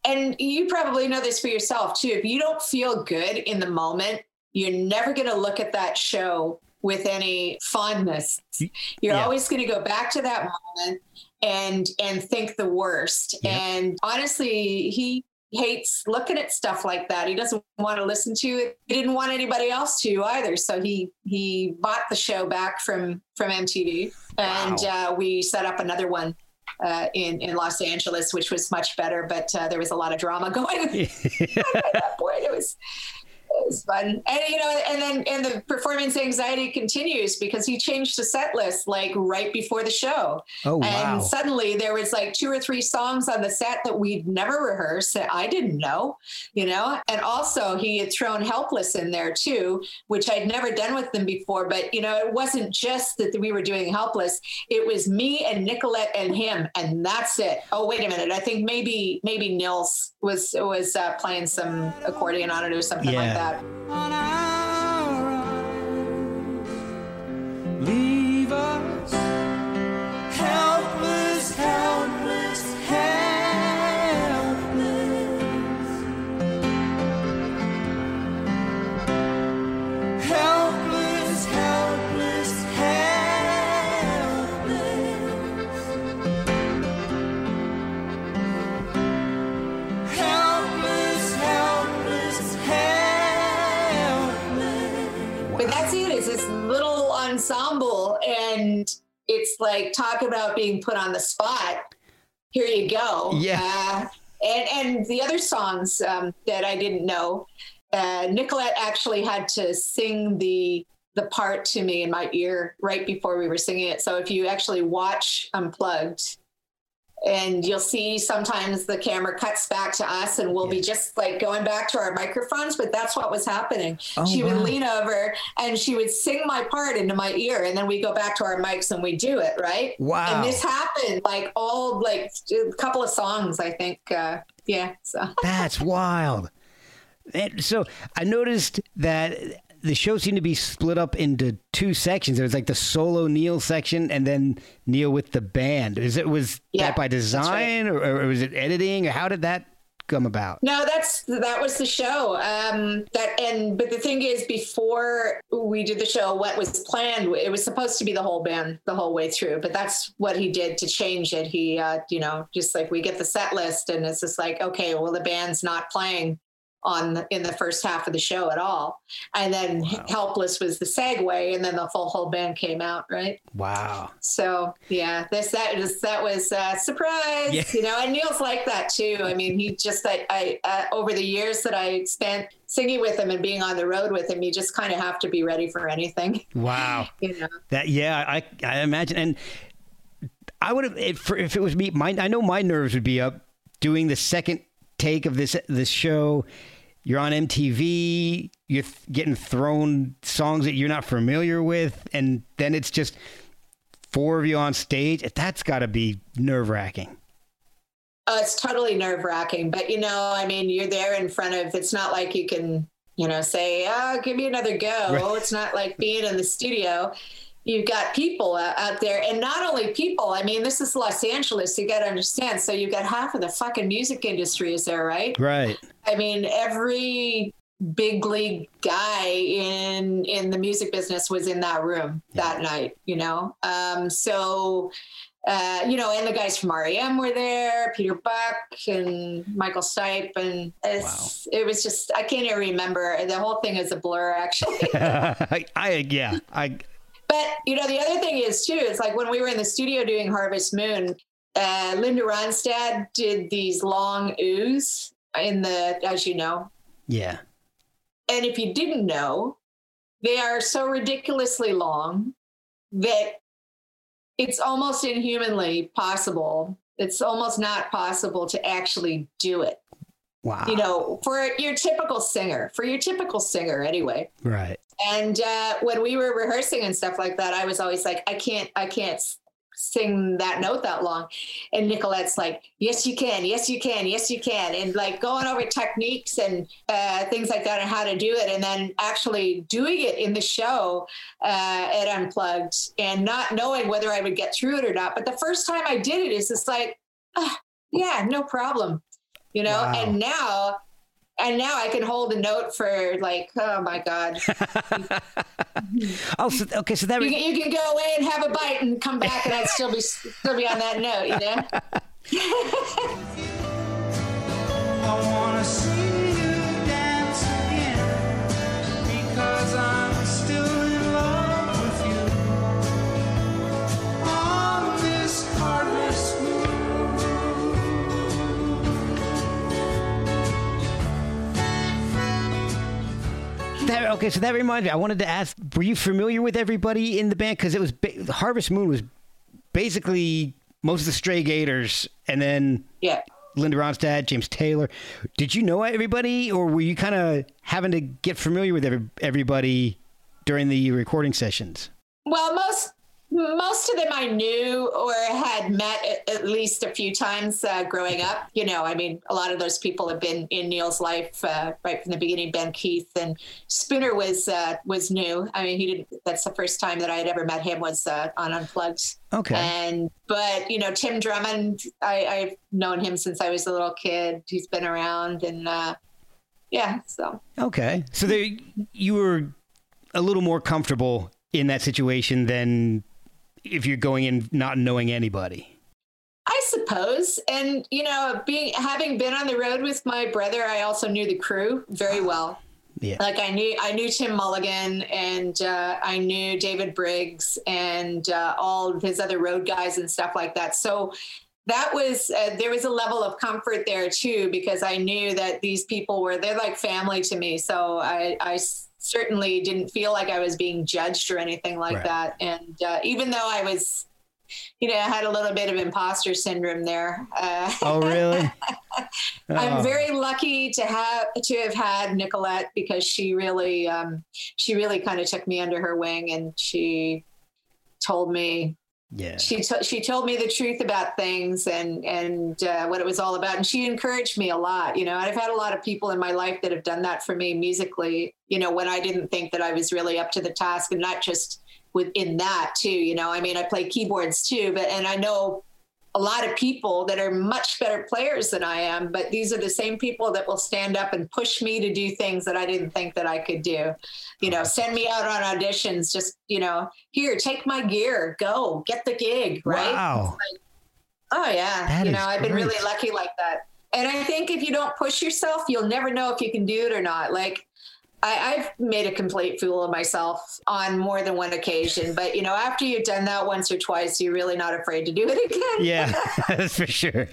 and you probably know this for yourself too if you don't feel good in the moment you're never going to look at that show with any fondness you're Yeah. always going to go back to that moment and and think the worst. Yep. And honestly, he hates looking at stuff like that. He doesn't want to listen to it. He didn't want anybody else to either. So he he bought the show back from from MTV, and uh, we set up another one. Uh, in in Los Angeles, which was much better, but uh, there was a lot of drama going. at that point, it was it was fun, and you know, and then and the performance anxiety continues because he changed the set list like right before the show, Oh wow. and suddenly there was like two or three songs on the set that we'd never rehearsed that I didn't know, you know, and also he had thrown "Helpless" in there too, which I'd never done with them before. But you know, it wasn't just that we were doing "Helpless"; it was me and Nicolette and him, and that's it. Oh, wait a minute, I think maybe maybe Nils was was uh, playing some accordion on it or something like Yeah. That. Like talk about being put on the spot. Here you go. Yeah. Uh, and and the other songs um, that I didn't know, uh, Nicolette actually had to sing the the part to me in my ear right before we were singing it. So if you actually watch Unplugged, and you'll see sometimes the camera cuts back to us and we'll be just like going back to our microphones but that's what was happening Oh, she would wow. lean over and she would sing my part into my ear and then we go back to our mics and we do it right Wow. and this happened like all like a couple of songs i think uh yeah so That's wild. And so I noticed that the show seemed to be split up into two sections. There was like the solo Neil section, and then Neil with the band. Is it was Yeah, that by that's right. design, or, or was it editing, or how did that come about? No, that's that was the show. Um, that and but the thing is, before we did the show, what was planned? It was supposed to be the whole band the whole way through, but that's what he did to change it. He, uh, you know, just like we get the set list, and it's just like, okay, well, the band's not playing on the, in the first half of the show at all, and then "Helpless" was the segue, and then the full whole band came out, right? Wow. So yeah, this that was that was uh, surprise, Yeah. you know. And Neil's like that too. I mean, he just I, I uh, over the years that I spent singing with him and being on the road with him, you just kind of have to be ready for anything, Wow. you know. That yeah, I I imagine, and I would have if, if it was me. My I know my nerves would be up doing the second take of this this show. You're on MTV. You're th- getting thrown songs that you're not familiar with, and then it's just four of you on stage. That's got to be nerve wracking. Uh, it's totally nerve wracking, but you know, I mean, you're there in front of. It's not like you can, you know, say, "Oh, give me another go." Right. It's not like being in the studio. You've got people out out there, and not only people. I mean, this is Los Angeles. You got to understand. So you've got half of the fucking music industry is there, right? Right. I mean, every big league guy in in the music business was in that room that night. You know, um, so uh, you know, and the guys from REM were there, Peter Buck and Michael Stipe, and it's, it was just I can't even remember. The whole thing is a blur, actually. I, I yeah. I But you know, the other thing is too. It's like when we were in the studio doing Harvest Moon. Uh, Linda Ronstadt did these long oohs in the, as you know, yeah. and if you didn't know, they are so ridiculously long that it's almost inhumanly possible. It's almost not possible to actually do it. Wow. You know, for your typical singer, for your typical singer, anyway. Right. And uh, when we were rehearsing and stuff like that, I was always like, I can't, I can't sing that note that long. And Nicolette's like, yes, you can, yes, you can, yes, you can. And like going over techniques and uh, things like that and how to do it. And then actually doing it in the show uh, at Unplugged and not knowing whether I would get through it or not. But the first time I did it, it's just like, ah, yeah, no problem. You know, Wow. and now and now I can hold a note for like, oh my god, Oh, so, okay. So that you, can- you can go away and have a bite and come back, and I'd still be still be on that note, you know. I wanna see you dance again because I'm still in love with you That, okay, so that reminds me. I wanted to ask: Were you familiar with everybody in the band? Because it was ba- Harvest Moon was basically most of the Stray Gators, and then Yeah. Linda Ronstadt, James Taylor. Did you know everybody, or were you kind of having to get familiar with every, everybody during the recording sessions? Well, most most of them I knew or had met at, at least a few times uh, growing up. You know, I mean, a lot of those people have been in Neil's life uh, right from the beginning. Ben Keith and Spooner was uh, was new. I mean, he didn't. That's the first time that I had ever met him was uh, on Unplugged. Okay. And but you know, Tim Drummond, I, I've known him since I was a little kid. He's been around, and uh, yeah, so. Okay, so there, you were a little more comfortable in that situation than if you're going in not knowing anybody. I suppose. And you know, being having been on the road with my brother, I also knew the crew very well. Yeah. Like I knew I knew Tim Mulligan and uh, I knew David Briggs and uh, all of his other road guys and stuff like that. So that was uh, there was a level of comfort there too because I knew that these people were they're like family to me. So I, I certainly didn't feel like I was being judged or anything like Right. that. And uh, even though I was, you know, I had a little bit of imposter syndrome there. Uh, Oh, really? I'm Oh. very lucky to have to have had Nicolette because she really um, she really kind of took me under her wing and she told me Yeah. she t- she told me the truth about things and and uh, what it was all about and she encouraged me a lot you know i've had a lot of people in my life that have done that for me musically you know when i didn't think that i was really up to the task and not just within that too you know i mean i play keyboards too but and i know a lot of people that are much better players than I am, but these are the same people that will stand up and push me to do things that I didn't think that I could do. You know, uh-huh. send me out on auditions, just, you know, here, take my gear, go, get the gig, right? Wow. Oh yeah. That you know, I've been great. really lucky like that. And I think if you don't push yourself, you'll never know if you can do it or not. Like I, I've made a complete fool of myself on more than one occasion. But you know, after you've done that once or twice, you're really not afraid to do it again. Yeah, that's for sure.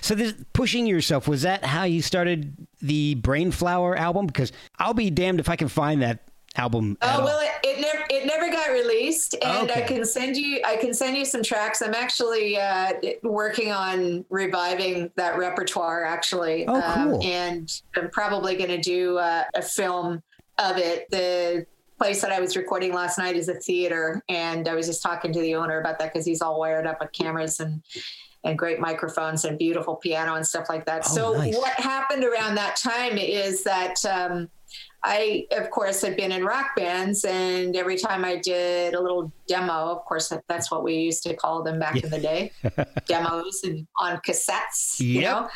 so this pushing yourself was that how you started the Brain Flower album? Because I'll be damned if I can find that album. Oh well, it, it never it never got released, and Okay. I can send you I can send you some tracks. I'm actually uh, working on reviving that repertoire actually, Oh, um, cool. and I'm probably going to do uh, a film of it. The place that I was recording last night is a theater, and I was just talking to the owner about that because he's all wired up with cameras and and great microphones and beautiful piano and stuff like that. Oh, so nice. what happened around that time is that. Um, I, of course, had been in rock bands, and every time I did a little demo, of course, that, that's what we used to call them back in the day, demos and on cassettes. You know,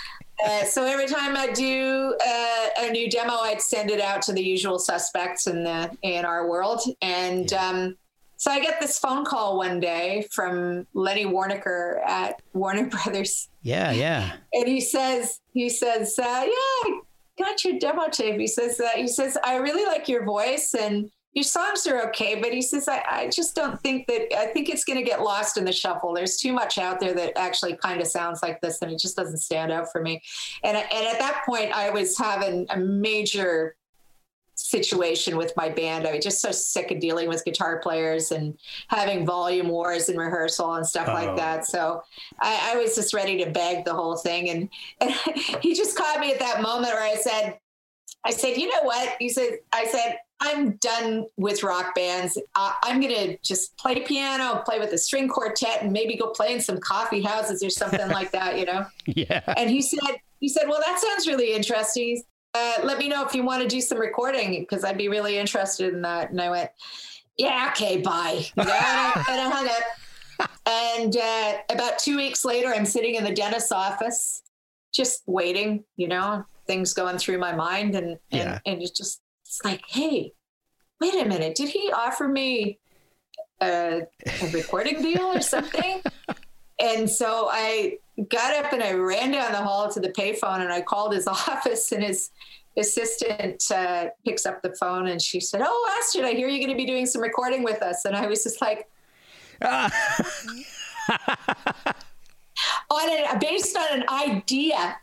uh, so every time I do uh, a new demo, I'd send it out to the usual suspects in the A and R world, and um, so I get this phone call one day from Lenny Waronker at Warner Brothers yeah, yeah. and he says he says uh, yeah got your demo tape. He says uh, he says i really like your voice and your songs are okay but he says i, I just don't think that i think it's going to get lost in the shuffle. There's too much out there that actually kind of sounds like this and it just doesn't stand out for me. And, and at that point i was having a major situation with my band. I was just so sick of dealing with guitar players and having volume wars in rehearsal and stuff Oh. like uh-huh. that. So I, I was just ready to beg the whole thing. And, and he just caught me at that moment where I said, I said, you know what? He said, I said, I'm done with rock bands. I, I'm going to just play piano, play with a string quartet, and maybe go play in some coffee houses or something like that, you know? Yeah. And he said, he said, well, that sounds really interesting. Uh, let me know if you want to do some recording because I'd be really interested in that. And I went, yeah, okay, bye. You know, and, I, and I hung up. And uh, about two weeks later, I'm sitting in the dentist's office, just waiting, you know, things going through my mind and and, Yeah. and it's just it's like hey wait a minute did he offer me a, a recording deal or something and so i got up and i ran down the hall to the payphone and i called his office and his assistant uh, picks up the phone and she said oh astrid i hear you're going to be doing some recording with us and i was just like on an, based on an idea.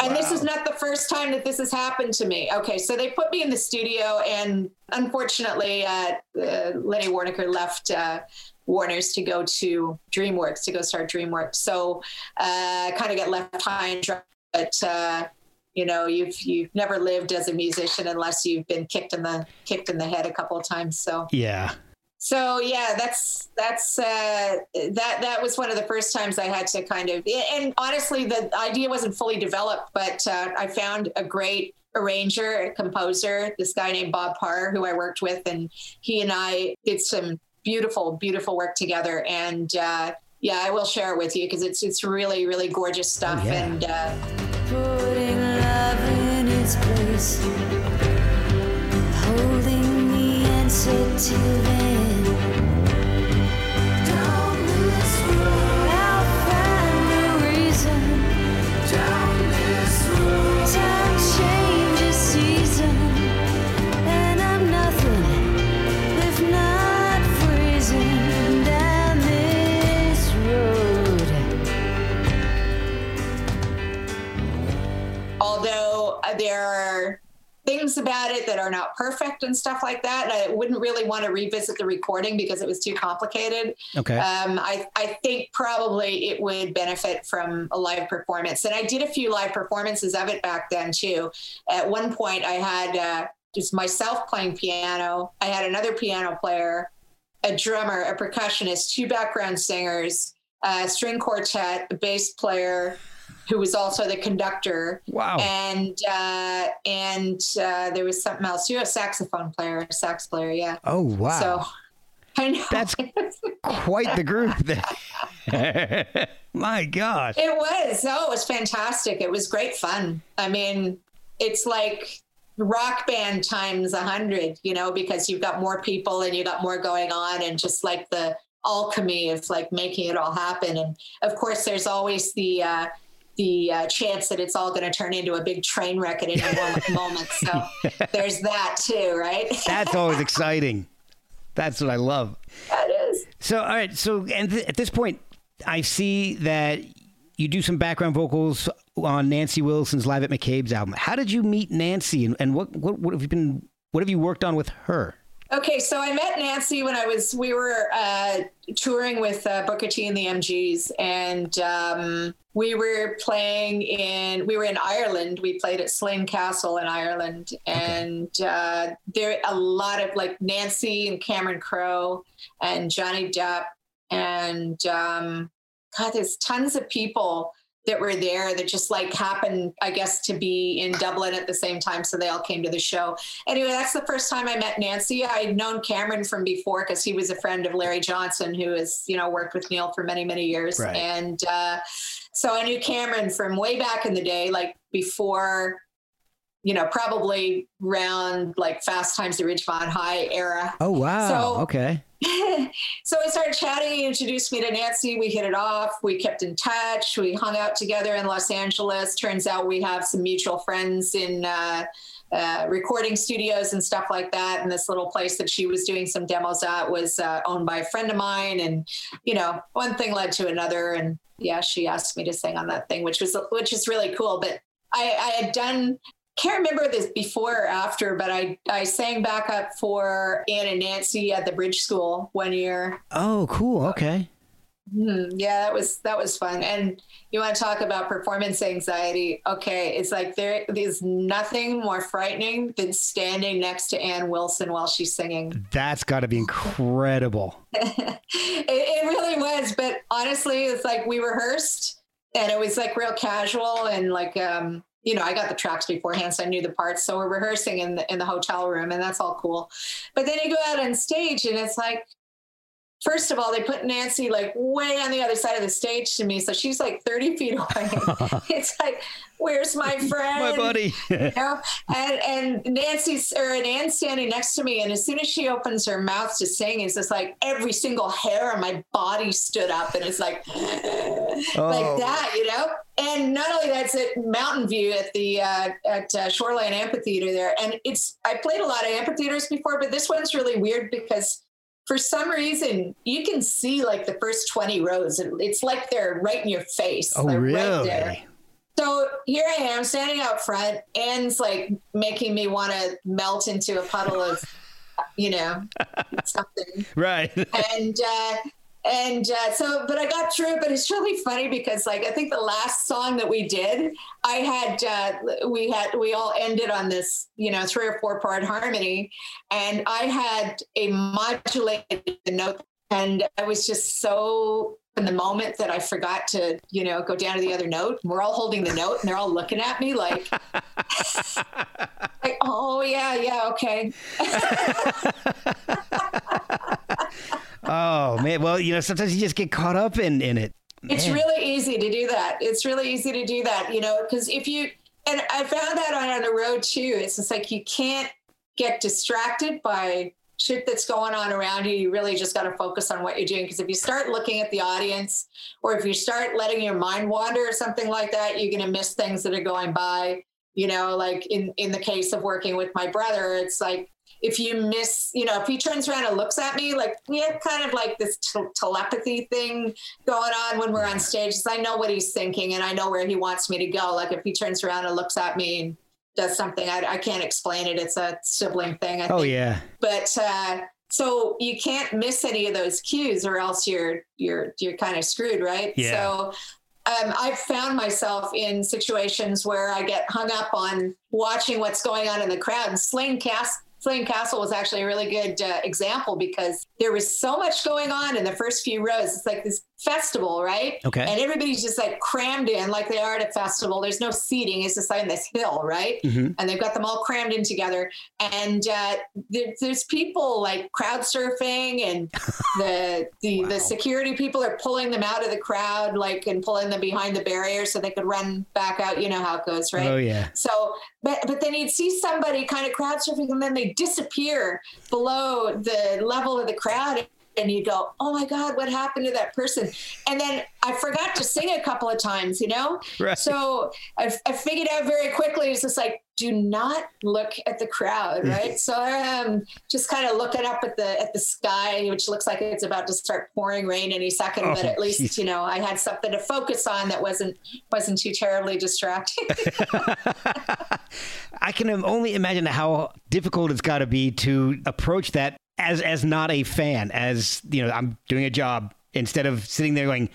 And this is not the first time that this has happened to me. Okay, so they put me in the studio, and unfortunately, uh, uh, Lenny Waronker left uh, Warner's to go to DreamWorks to go start DreamWorks. So uh, kind of get left high and dry. But uh, you know, you've you've never lived as a musician unless you've been kicked in the kicked in the head a couple of times. So Yeah. so yeah that's that's uh, that that was one of the first times i had to kind of and honestly the idea wasn't fully developed but uh, i found a great arranger composer this guy named bob parr who i worked with and he and i did some beautiful beautiful work together and uh, yeah i will share it with you because it's it's really really gorgeous stuff yeah. and uh, Putting love in its place. Holding the answer to there are things about it that are not perfect and stuff like that. And I wouldn't really want to revisit the recording because it was too complicated. Okay. Um, I, I think probably it would benefit from a live performance. And I did a few live performances of it back then too. At one point, I had uh, just myself playing piano, I had another piano player, a drummer, a percussionist, two background singers, a string quartet, a bass player. Who was also the conductor? Wow. And uh, and uh, there was something else. You're a saxophone player, a sax player, yeah. oh wow. So I know That's quite the group. My gosh. It was. Oh, it was fantastic. It was great fun. I mean, it's like rock band times a hundred, you know, because you've got more people and you got more going on and just like the alchemy of like making it all happen. And of course, there's always the, uh, the uh, chance that it's all going to turn into a big train wreck at any one moment. So there's that too, right? That's always exciting. That's what I love. that is. So, all right. So, and th- at this point, I see that you do some background vocals on Nancy Wilson's Live at McCabe's album. How did you meet Nancy, and, and what, what what have you been what have you worked on with her? Okay, so I met Nancy when I was we were uh, touring with uh, Booker T and the MGs, and um, we were playing in we were in Ireland. We played at Slane Castle in Ireland, and uh, there a lot of like Nancy and Cameron Crowe and Johnny Depp, and um, God, there's tons of people that were there that just like happened, I guess, to be in Dublin at the same time. So they all came to the show. Anyway, that's the first time I met Nancy. I had known Cameron from before because he was a friend of Larry Johnson, who has, you know, worked with Neil for many, many years. Right. And uh, so I knew Cameron from way back in the day, like before, you know, probably around like Fast Times at Ridgemont High era. Oh wow. So- okay. so we started chatting. He introduced me to Nancy. We hit it off. We kept in touch. We hung out together in Los Angeles. Turns out we have some mutual friends in uh, uh, recording studios and stuff like that. And this little place that she was doing some demos at was uh, owned by a friend of mine. And you know, one thing led to another. And yeah, she asked me to sing on that thing, which was which is really cool. But I, I had done can't remember this before or after, but I, I sang backup for Ann and Nancy at the Bridge School one year. Oh, cool. Okay. Hmm, yeah, that was that was fun. And you want to talk about performance anxiety? Okay, it's like there is nothing more frightening than standing next to Ann Wilson while she's singing. That's got to be incredible. it, it really was, but honestly, it's like we rehearsed, and it was like real casual and like um you know, I got the tracks beforehand, so I knew the parts. So we're rehearsing in the in the hotel room, and that's all cool. But then you go out on stage, and it's like first of all, they put Nancy like way on the other side of the stage to me. So she's like 30 feet away. it's like, where's my friend? My buddy. You know? and and Nancy's or Ann's standing next to me, and as soon as she opens her mouth to sing, it's just like every single hair on my body stood up, and it's like like that, you know. And not only that's at Mountain View at the uh, at uh, Shoreline Amphitheater there, and it's I played a lot of amphitheaters before, but this one's really weird because for some reason you can see like the first 20 rows it's like they're right in your face Oh, right really? there so here i am standing out front and's like making me want to melt into a puddle of you know something Right. and uh and uh, so but i got through it but it's really funny because like i think the last song that we did i had uh, we had we all ended on this you know three or four part harmony. And i had a modulated note and i was just so in the moment that i forgot to you know go down to the other note we're all holding the note and they're all looking at me like like oh yeah yeah okay man. Well, you know, sometimes you just get caught up in in it. It's really easy to do that. It's really easy to do that, you know, because if you, and I found that on, on the road too, it's just like you can't get distracted by shit that's going on around you. You really just got to focus on what you're doing. Because if you start looking at the audience or if you start letting your mind wander or something like that, you're going to miss things that are going by. You know, like in, in the case of working with my brother, it's like, if you miss, you know, if he turns around and looks at me, like we have kind of like this t- telepathy thing going on when we're on stage. I know what he's thinking and I know where he wants me to go. Like if he turns around and looks at me and does something, I, I can't explain it. It's a sibling thing. I Oh think. yeah. But uh, so you can't miss any of those cues, or else you're you're you're kind of screwed, right? Yeah. So um, I've found myself in situations where I get hung up on watching what's going on in the crowd. And Slane Castle, Slane Castle was actually a really good uh, example because there was so much going on in the first few rows. It's like this festival, right? Okay. And everybody's just like crammed in like they are at a festival. There's no seating. It's just on this hill, right? Mhm. And they've got them all crammed in together. And uh, there, there's people like crowd surfing, and the the, the security people are pulling them out of the crowd, like and pulling them behind the barrier so they could run back out. You know how it goes, right? Oh yeah. So, but but then you'd see somebody kind of crowd surfing, and then they disappear below the level of the crowd, and you go, "Oh my God, what happened to that person?" And then I forgot to sing a couple of times, you know. Right. So I, I figured out very quickly. It's just like, do not look at the crowd, mm-hmm. right? so I am just kind of looking up at the at the sky, which looks like it's about to start pouring rain any second. Oh, but Oh, at least geez. you know I had something to focus on that wasn't wasn't too terribly distracting. I can only imagine how difficult it's got to be to approach that as as not a fan, as you know, I'm doing a job instead of sitting there going,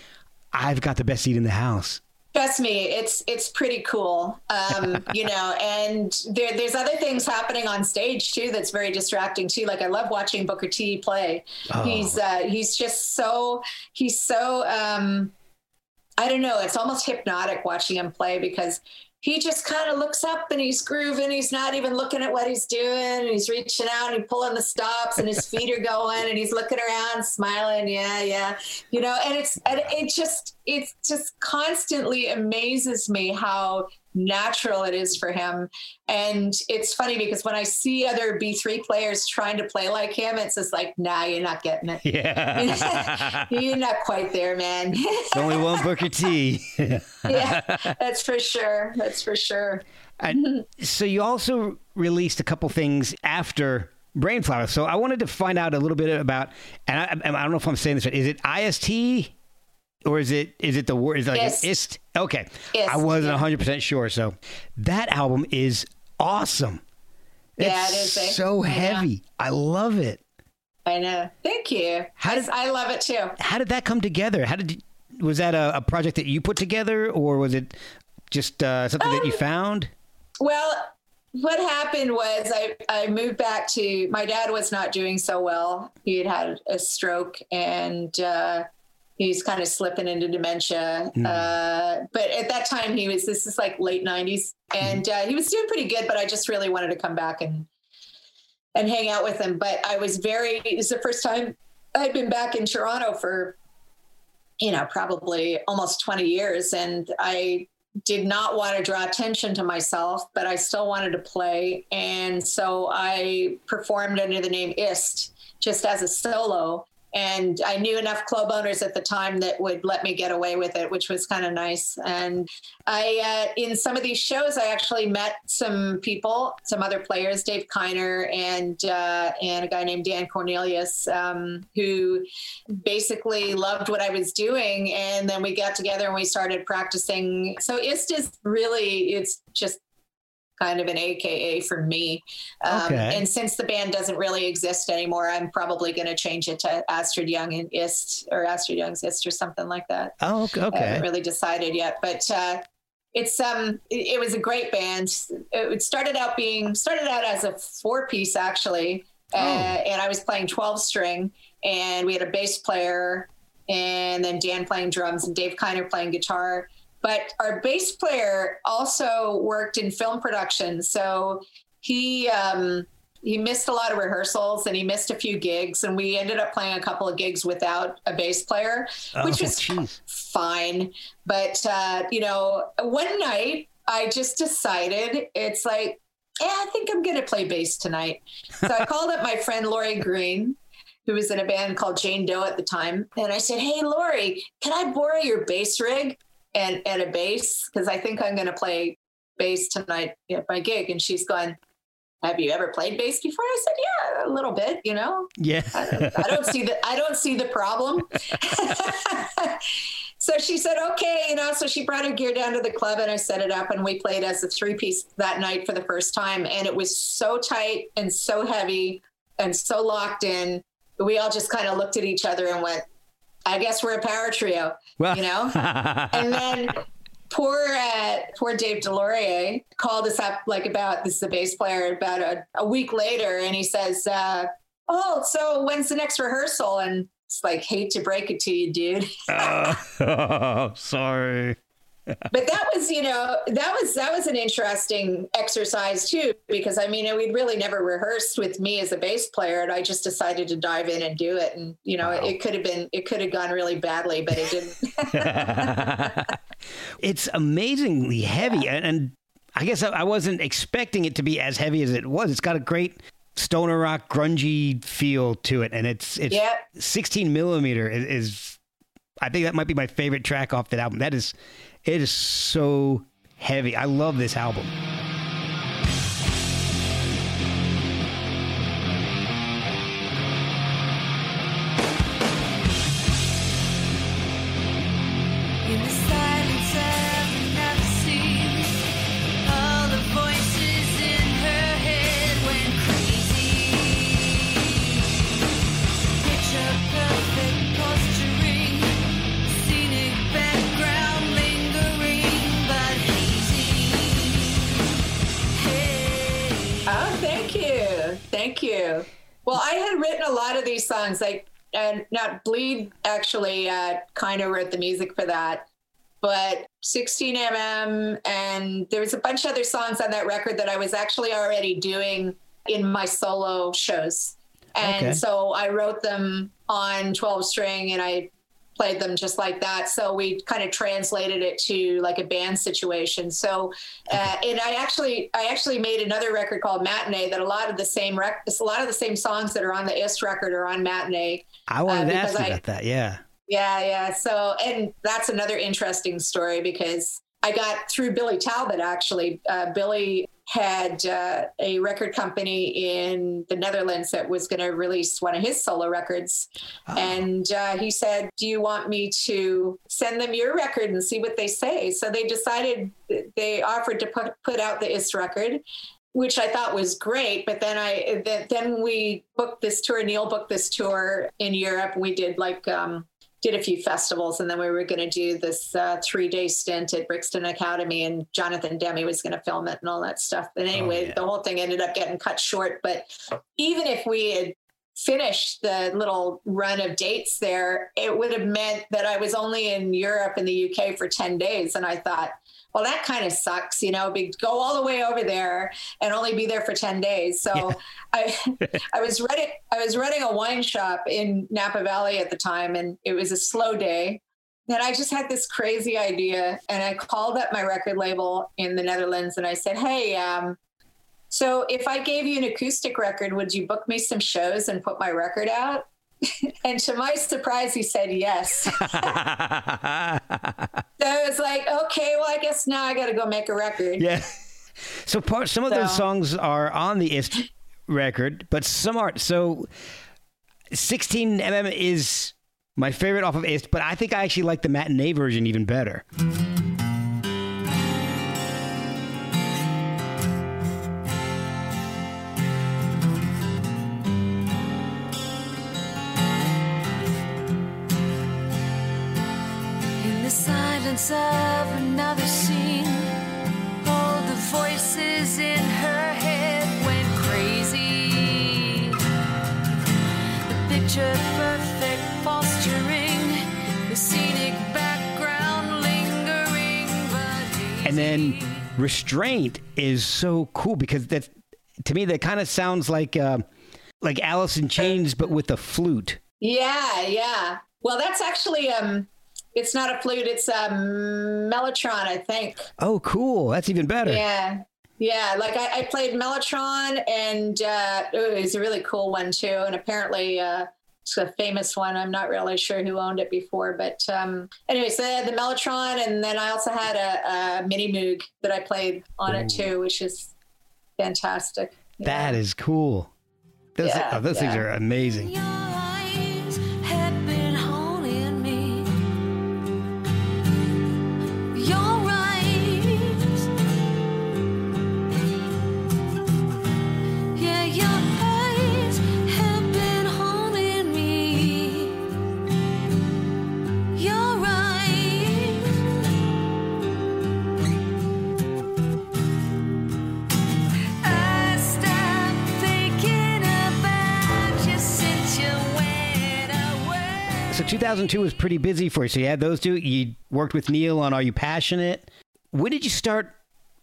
"I've got the best seat in the house." Trust me, it's it's pretty cool, um, you know. And there, there's other things happening on stage too that's very distracting too. Like I love watching Booker T play. He's uh, he's just so he's so um, I don't know. It's almost hypnotic watching him play because he just kind of looks up and he's grooving. He's not even looking at what he's doing. And he's reaching out and he's pulling the stops and his feet are going and he's looking around, smiling. Yeah, yeah. You know, and it's, and it just, it just constantly amazes me how natural it is for him. And it's funny because when I see other B3 players trying to play like him, it's just like, nah, you're not getting it. Yeah. you're not quite there, man. It's only one Booker T. yeah, that's for sure. That's for sure. And so you also released a couple things after Brainflower. So I wanted to find out a little bit about, and I, and I don't know if I'm saying this right. Is it IST or is it is it the word? Is it like Ist. an ist? Okay, Ist, I wasn't 100 percent sure. So that album is awesome. Yeah, It's it is, eh? so I heavy. I love it. I know. Thank you. How did- I love it too. How did that come together? How did you, was that a, a project that you put together, or was it just uh, something that you Um, found? Well, what happened was I, I moved back to my dad was not doing so well. He had had a stroke and uh, he's kind of slipping into dementia. Uh, but at that time, he was this is like late 90s and uh, he was doing pretty good, but I just really wanted to come back and and hang out with him. But I was very, it was the first time I'd been back in Toronto for, you know, probably almost 20 years. And I did not want to draw attention to myself, but I still wanted to play. And so I performed under the name Ist just as a solo. And I knew enough club owners at the time that would let me get away with it, which was kind of nice. And I, uh, in some of these shows, I actually met some people, some other players, Dave Kiner and uh, and a guy named Dan Cornelius, um, who basically loved what I was doing. And then we got together and we started practicing. So Ist is really, it's just kind of an AKA for me. Um, Okay. And since the band doesn't really exist anymore, I'm probably going to change it to Astrid Young and Ist or Astrid Young's Ist or something like that. Oh, okay. I haven't really decided yet, but uh, it's um it, it was a great band. It started out being started out as a four piece actually, uh, and I was playing twelve string, and we had a bass player, and then Dan playing drums and Dave Kiner playing guitar. But our bass player also worked in film production, so he um, he missed a lot of rehearsals and he missed a few gigs, and we ended up playing a couple of gigs without a bass player, which Oh, was jeez. fine. But uh, you know, one night I just decided it's like, yeah, I think I'm gonna play bass tonight. So I called up my friend Lori Green, who was in a band called Jane Doe at the time, and I said, Hey Lori, can I borrow your bass rig and and a bass? Because I think I'm gonna play bass tonight at my gig. And she's going, Have you ever played bass before? I said, Yeah, a little bit, you know. Yeah. I don't, I don't see the I don't see the problem. so she said, okay, you know. So she brought her gear down to the club, and I set it up, and we played as a three piece that night for the first time, and it was so tight and so heavy and so locked in. We all just kind of looked at each other and went, "I guess we're a power trio," Well, you know. and then poor uh, poor Dave Delorier called us up like about this is the bass player about a, a week later, and he says, uh, "Oh, so when's the next rehearsal?" And it's like, hate to break it to you, dude, oh, sorry. But that was you know that was that was an interesting exercise too because I mean we'd really never rehearsed with me as a bass player, and I just decided to dive in and do it, and you know Wow. it could have been it could have gone really badly, but it didn't. it's amazingly heavy, and, and I guess I, I wasn't expecting it to be as heavy as it was. It's got a great stoner rock grungy feel to it, and it's it's Yep. 16 millimeter is, is I think that might be my favorite track off that album. That is it is so heavy. I love this album. Songs, like, and not Bleed actually uh, kind of wrote the music for that. But 16mm, and there was a bunch of other songs on that record that I was actually already doing in my solo shows. And Okay. so I wrote them on 12 string and I played them just like that. So we kind of translated it to like a band situation. So, uh, and I actually, I actually made another record called Matinee that a lot of the same rec, a lot of the same songs that are on the Ist record are on Matinee. I wanted Uh, to ask I- about that. Yeah. Yeah, yeah. So, and that's another interesting story because I got through Billy Talbot actually. Uh, Billy had uh, a record company in the Netherlands that was going to release one of his solo records. And uh, he said, Do you want me to send them your record and see what they say? So they decided, they offered to put, put out the Ist record. Which I thought was great, but then I then, then we booked this tour. Neil booked this tour in Europe. We did like um, did a few festivals and then we were going to do this uh, three day stint at Brixton Academy and Jonathan Demme was going to film it and all that stuff. But anyway, yeah. the whole thing ended up getting cut short. But even if we had finished the little run of dates there, it would have meant that I was only in Europe and the UK for 10 days. And I thought, well, that kind of sucks, you know, be, go all the way over there and only be there for 10 days. So I, I was running, I was running a wine shop in Napa Valley at the time and it was a slow day. And I just had this crazy idea and I called up my record label in the Netherlands and I said, Hey, um, so if I gave you an acoustic record, would you book me some shows and put my record out? and to my surprise, he said yes. So I was like, okay, well, I guess now I got to go make a record. Yeah. So part some of those songs are on the Ist record, but some aren't. So 16 mm is my favorite off of Ist, but I think I actually like the matinee version even better. In silence of another scene, all the voices in her head went crazy. The picture perfect posturing, the scenic background lingering, but And then. Restraint is so cool because that's to me that kind of sounds like uh, like Alice in Chains but with a flute. Yeah, yeah. Well, that's actually um, it's not a flute; it's a mellotron, I think. Oh, cool. That's even better. Yeah, yeah. Like I, I played mellotron, and uh, it was a really cool one too. And apparently, uh, it's a famous one. I'm not really sure who owned it before, but um, anyways, the, the mellotron, and then I also had a, a mini moog that I played on it too, which is fantastic. That is cool. Those, Yeah, oh, those things are amazing. 2002 was pretty busy for you. So you had those two. You worked with Neil on Are You Passionate? When did you start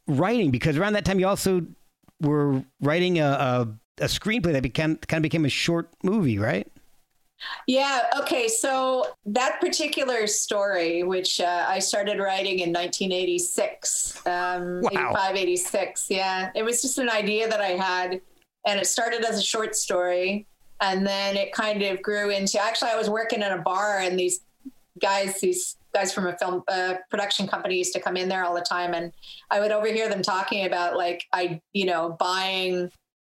writing? Because around that time you also were writing a, a, a screenplay that became kind of became a short movie, right? Yeah. Okay. So that particular story, which uh, I started writing in 1986, um, Wow. 85, 86. Yeah. It was just an idea that I had. And it started as a short story. And then it kind of grew into actually, I was working in a bar and these guys, these guys from a film uh, production company used to come in there all the time. And I would overhear them talking about like, I, you know, buying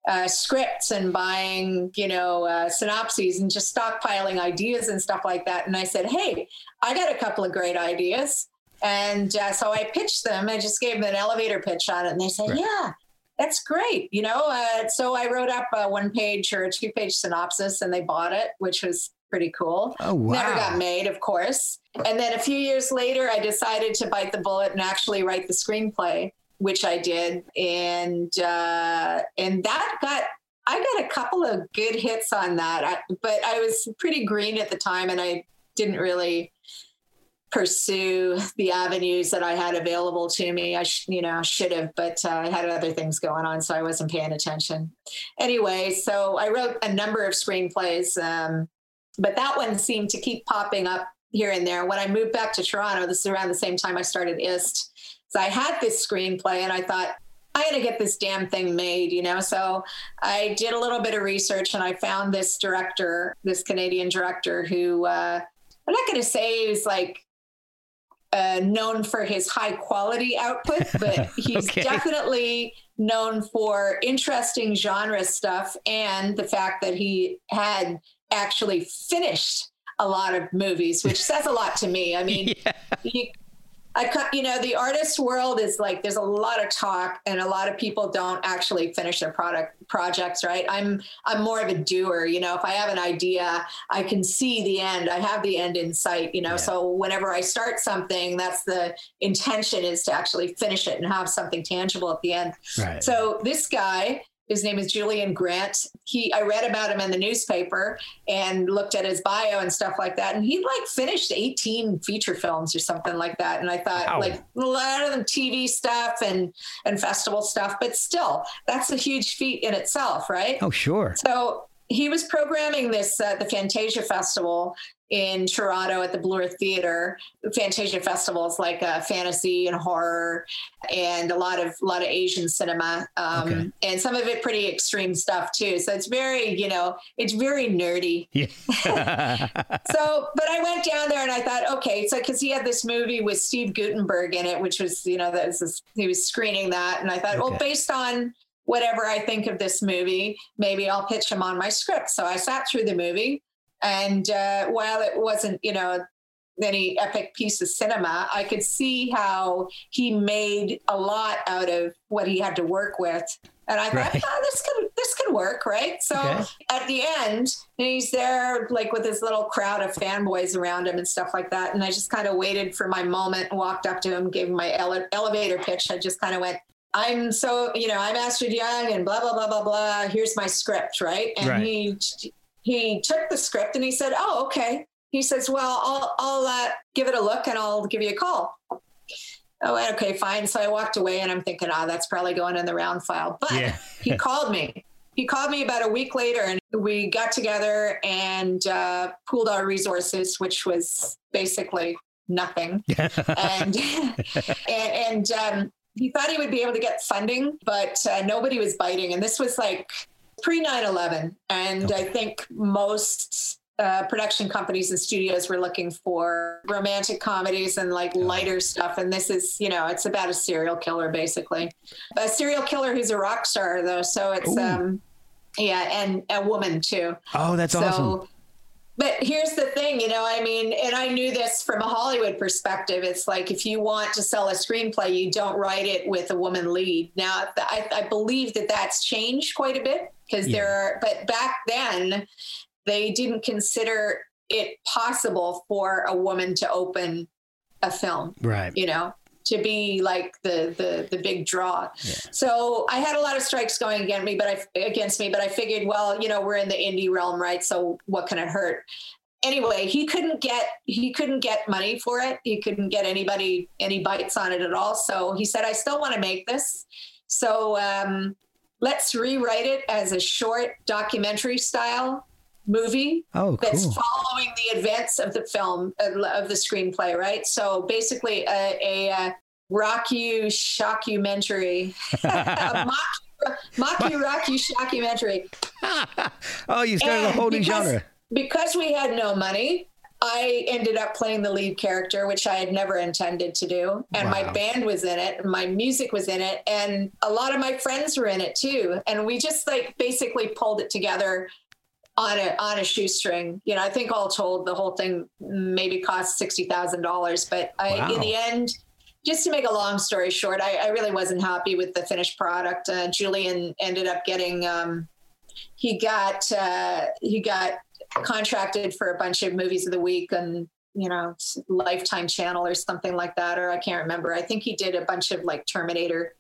uh, scripts and buying, you know, uh, synopses and just stockpiling ideas and stuff like that. And I said, hey, I got a couple of great ideas. And uh, so I pitched them. I just gave them an elevator pitch on it. And they said, yeah, that's great. You know, uh, so I wrote up a one page or a two page synopsis and they bought it, which was pretty cool. Oh, wow. Never got made, of course. And then a few years later, I decided to bite the bullet and actually write the screenplay, which I did, and uh, and that got I got a couple of good hits on that. I, but I was pretty green at the time, and I didn't really pursue the avenues that I had available to me. I, sh- you know, should have, but uh, I had other things going on, so I wasn't paying attention. Anyway, so I wrote a number of screenplays, um, but that one seemed to keep popping up here and there. When I moved back to Toronto, this is around the same time I started IST. So I had this screenplay, and I thought. I got to get this damn thing made, you know. So I did a little bit of research and I found this director, this Canadian director, who uh, I'm not going to say he's like uh, known for his high quality output, but he's Okay. definitely known for interesting genre stuff and the fact that he had actually finished a lot of movies, which says a lot to me. I mean, you, I, ca- you know, the artist world is like there's a lot of talk, and a lot of people don't actually finish their product projects. Right? I'm I'm more of a doer. You know, if I have an idea, I can see the end. I have the end in sight. You know, so whenever I start something, that's the intention is to actually finish it and have something tangible at the end. Right. So this guy His name is Julian Grant. He I read about him in the newspaper and looked at his bio and stuff like that. And he like finished 18 feature films or something like that. And I thought Wow. like a lot of them TV stuff and and festival stuff, but still, that's a huge feat in itself, right? Oh, sure. So he was programming this uh, the Fantasia Festival in Toronto at the Blue Earth Theater. Fantasia Festival is like uh, fantasy and horror, and a lot of a lot of Asian cinema, um, Okay. and some of it pretty extreme stuff too. So it's very you know it's very nerdy. Yeah. So, but I went down there and I thought, okay, so because he had this movie with Steve Guttenberg in it, which was, you know, that was this, he was screening that, and I thought, well, based on whatever I think of this movie, maybe I'll pitch him on my script. So I sat through the movie, and uh, while it wasn't, you know, any epic piece of cinema, I could see how he made a lot out of what he had to work with. And I thought, Right. oh, this could this could work, right? So Okay. at the end, he's there like with his little crowd of fanboys around him and stuff like that. And I just kind of waited for my moment and walked up to him, gave him my ele- elevator pitch. I just kind of went, I'm so, you know, I'm Astrid Young and blah, blah, blah, blah, blah. Here's my script, right? And Right. he he took the script and he said, Oh, okay. He says, Well, I'll I'll uh, give it a look and I'll give you a call. Oh, okay, fine. So I walked away and I'm thinking, ah, that's probably going in the round file. But Yeah. he called me. He called me about a week later and we got together and uh, pooled our resources, which was basically nothing. and and, and um, he thought he would be able to get funding, but uh, nobody was biting. And this was like pre 9 11. And I think most uh, production companies and studios were looking for romantic comedies and like lighter stuff. And this is, you know, it's about a serial killer basically. A serial killer who's a rock star, though. So it's, Ooh. um, yeah, and a woman too. oh, that's so, awesome. But here's the thing, you know, I mean, and I knew this from a Hollywood perspective. It's like if you want to sell a screenplay, you don't write it with a woman lead. Now, I, I believe that that's changed quite a bit because Yeah. there are, but back then, they didn't consider it possible for a woman to open a film Right. you know to be like the the the big draw. So i had a lot of strikes going against me but i against me but i figured well you know we're in the indie realm right? So what can it hurt? Anyway he couldn't get he couldn't get money for it. He couldn't get anybody any bites on it at all. So he said i still want to make this. So um let's rewrite it as a short documentary style movie Oh, that's cool. following the events of the film of the screenplay, right? So basically, a, a, uh rock you shockumentary, a mock, mock you rock you shockumentary. oh, you started a And whole new because- genre. Because we had no money, I ended up playing the lead character, which I had never intended to do. And my band was in it, and my music was in it, and a lot of my friends were in it too. And we just like basically pulled it together on a on a shoestring. You know, I think all told, the whole thing maybe cost sixty thousand dollars. But I, Wow. in the end, just to make a long story short, I, I really wasn't happy with the finished product. Uh, Julian ended up getting um, he got uh, he got contracted for a bunch of movies of the week and you know lifetime channel or something like that or i can't remember i think he did a bunch of like terminator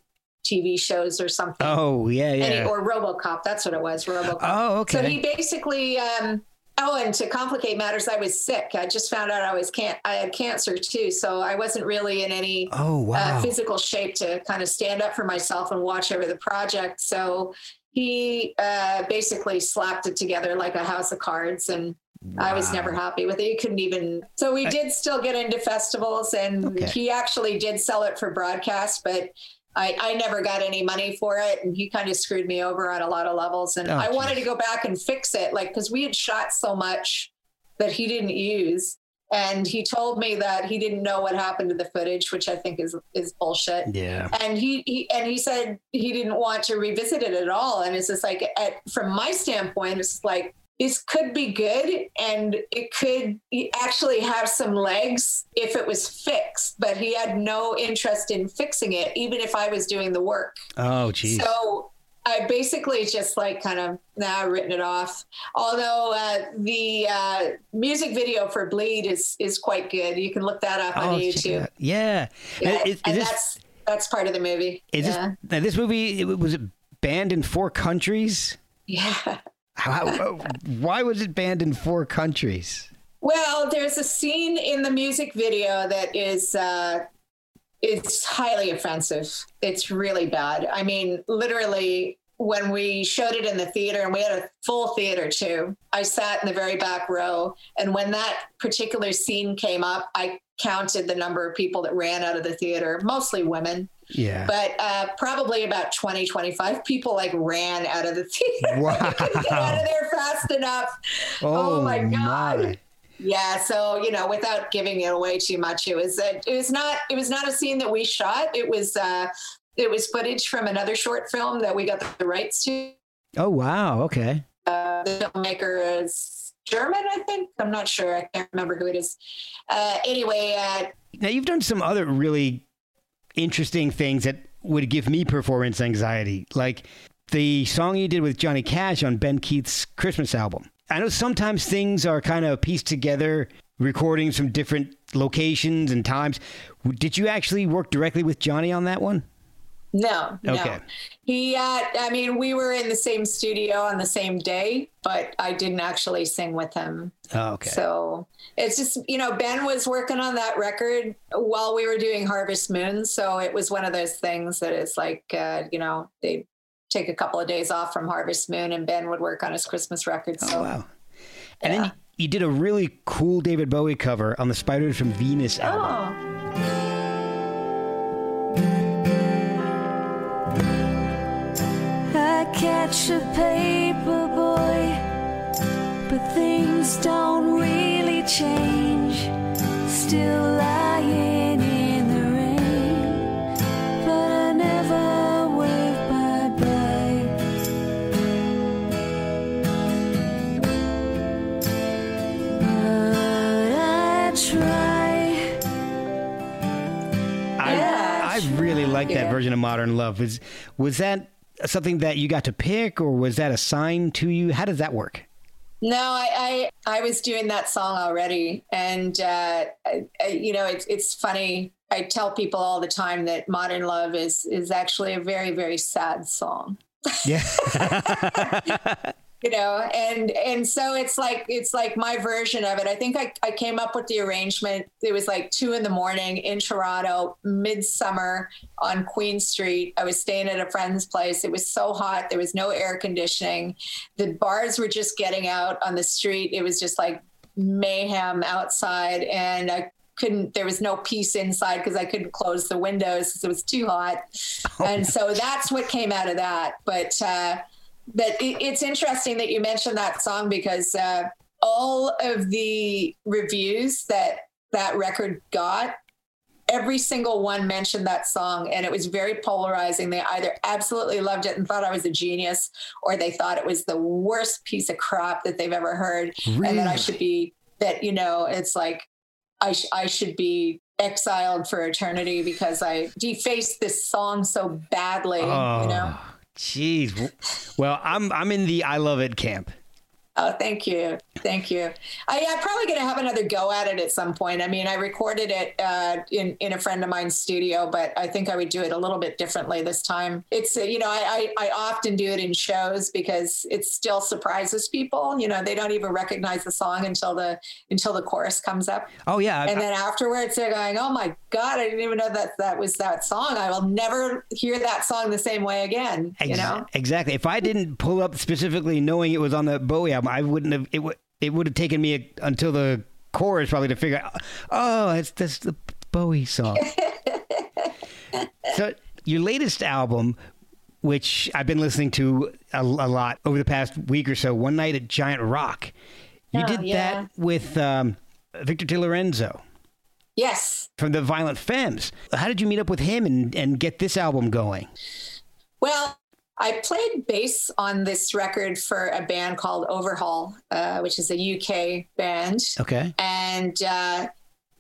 tv shows or something Oh, yeah, And he- yeah. or robocop that's what it was robocop Oh, okay. so he basically um oh and to complicate matters i was sick i just found out i was can i had cancer too so i wasn't really in any Oh, wow. uh, physical shape to kind of stand up for myself and watch over the project. So he uh, basically slapped it together like a house of cards, and I was never happy with it. You couldn't even. So we did still get into festivals, and Okay. he actually did sell it for broadcast, but. I, I never got any money for it, and he kind of screwed me over on a lot of levels. And Oh, I wanted to go back and fix it, like because we had shot so much that he didn't use, and he told me that he didn't know what happened to the footage, which I think is is bullshit. yeah. And he, he and he said he didn't want to revisit it at all. And it's just like, at, from my standpoint, it's like this could be good, and it could actually have some legs if it was fixed. But he had no interest in fixing it, even if I was doing the work. Oh, geez. So I basically just like kind of now written it off. Although uh, the uh, music video for Bleed is is quite good. You can look that up on oh, it YouTube. out. Yeah. Yeah, Is, is and this, that's that's part of the movie. is yeah. this, this movie, it- was it banned in four countries. Yeah. How, how- why was it banned in four countries? Well, there's a scene in the music video that is uh, it's highly offensive. It's really bad. I mean, literally, when we showed it in the theater, and we had a full theater too, I sat in the very back row, and when that particular scene came up, I counted the number of people that ran out of the theater, mostly women. Yeah. But uh, probably about 20, 25 people like ran out of the theater. Wow. Get out of there fast enough. oh, my God. my. Yeah, so you know, without giving it away too much, it was uh, it was not it was not a scene that we shot. It was uh, it was footage from another short film that we got the rights to. Oh wow. Okay. Uh, the filmmaker is German, I think. I'm not sure. I can't remember who it is. Uh, anyway, uh, Now you've done some other really interesting things that would give me performance anxiety, like the song you did with Johnny Cash on Ben Keith's Christmas album. I know sometimes things are kind of pieced together, recordings from different locations and times. Did you actually work directly with Johnny on that one? No, no. Okay. He, uh, I mean, we were in the same studio on the same day, but I didn't actually sing with him. Oh, okay. So it's just, you know, Ben was working on that record while we were doing Harvest Moon. So it was one of those things that is like, uh, you know, they take a couple of days off from Harvest Moon and Ben would work on his Christmas record. So oh, wow. And then yeah. you, you did a really cool David Bowie cover on the Spiders from Venus album. Oh, catch a paper boy, but things don't really change. Still lying in the rain, but I never wave bye bye. But I try. I, I really like that Yeah. version of Modern Love. Was was that something that you got to pick, or was that assigned to you? How does that work? No, I, I I was doing that song already, and uh, I, I, you know it's it's funny. I tell people all the time that "Modern Love" is is actually a very very sad song. Yeah. You know, and and so it's like it's like my version of it. I think I, I came up with the arrangement. It was like two in the morning in Toronto, midsummer on Queen Street. I was staying at a friend's place. It was so hot. There was no air conditioning. The bars were just getting out on the street. It was just like mayhem outside. And I couldn't, there was no peace inside because I couldn't close the windows because it was too hot. and so that's what came out of that. But, uh, but it, it's interesting that you mentioned that song because uh, all of the reviews that that record got every single one mentioned that song and it was very polarizing. They either absolutely loved it and thought i was a genius or they thought it was the worst piece of crap that they've ever heard and that i should be that you know it's like i, sh- I should be exiled for eternity because i defaced this song so badly you know? Oh, Jeez. Well, I'm I'm in the I love it camp. Oh, thank you. Thank you. I, I'm probably going to have another go at it at some point. I mean, I recorded it uh, in, in a friend of mine's studio, but I think I would do it a little bit differently this time. It's, uh, you know, I, I, I often do it in shows because it still surprises people. You know, they don't even recognize the song until the, until the chorus comes up. Oh yeah. I- And then afterwards they're going, oh my God, I didn't even know that that was that song. I will never hear that song the same way again. You know? Exactly. If I didn't pull up specifically knowing it was on the Bowie album, I wouldn't have. It would. It would have taken me a, until the chorus probably to figure out. Oh, it's that's the Bowie song. so your latest album, which I've been listening to a, a lot over the past week or so, one night at Giant Rock, you Oh, did yeah. that with um, Victor DeLorenzo Yes. from the Violent Femmes. How did you meet up with him and, and get this album going? Well, I played bass on this record for a band called Overhaul, uh, which is a UK band. Okay. And uh,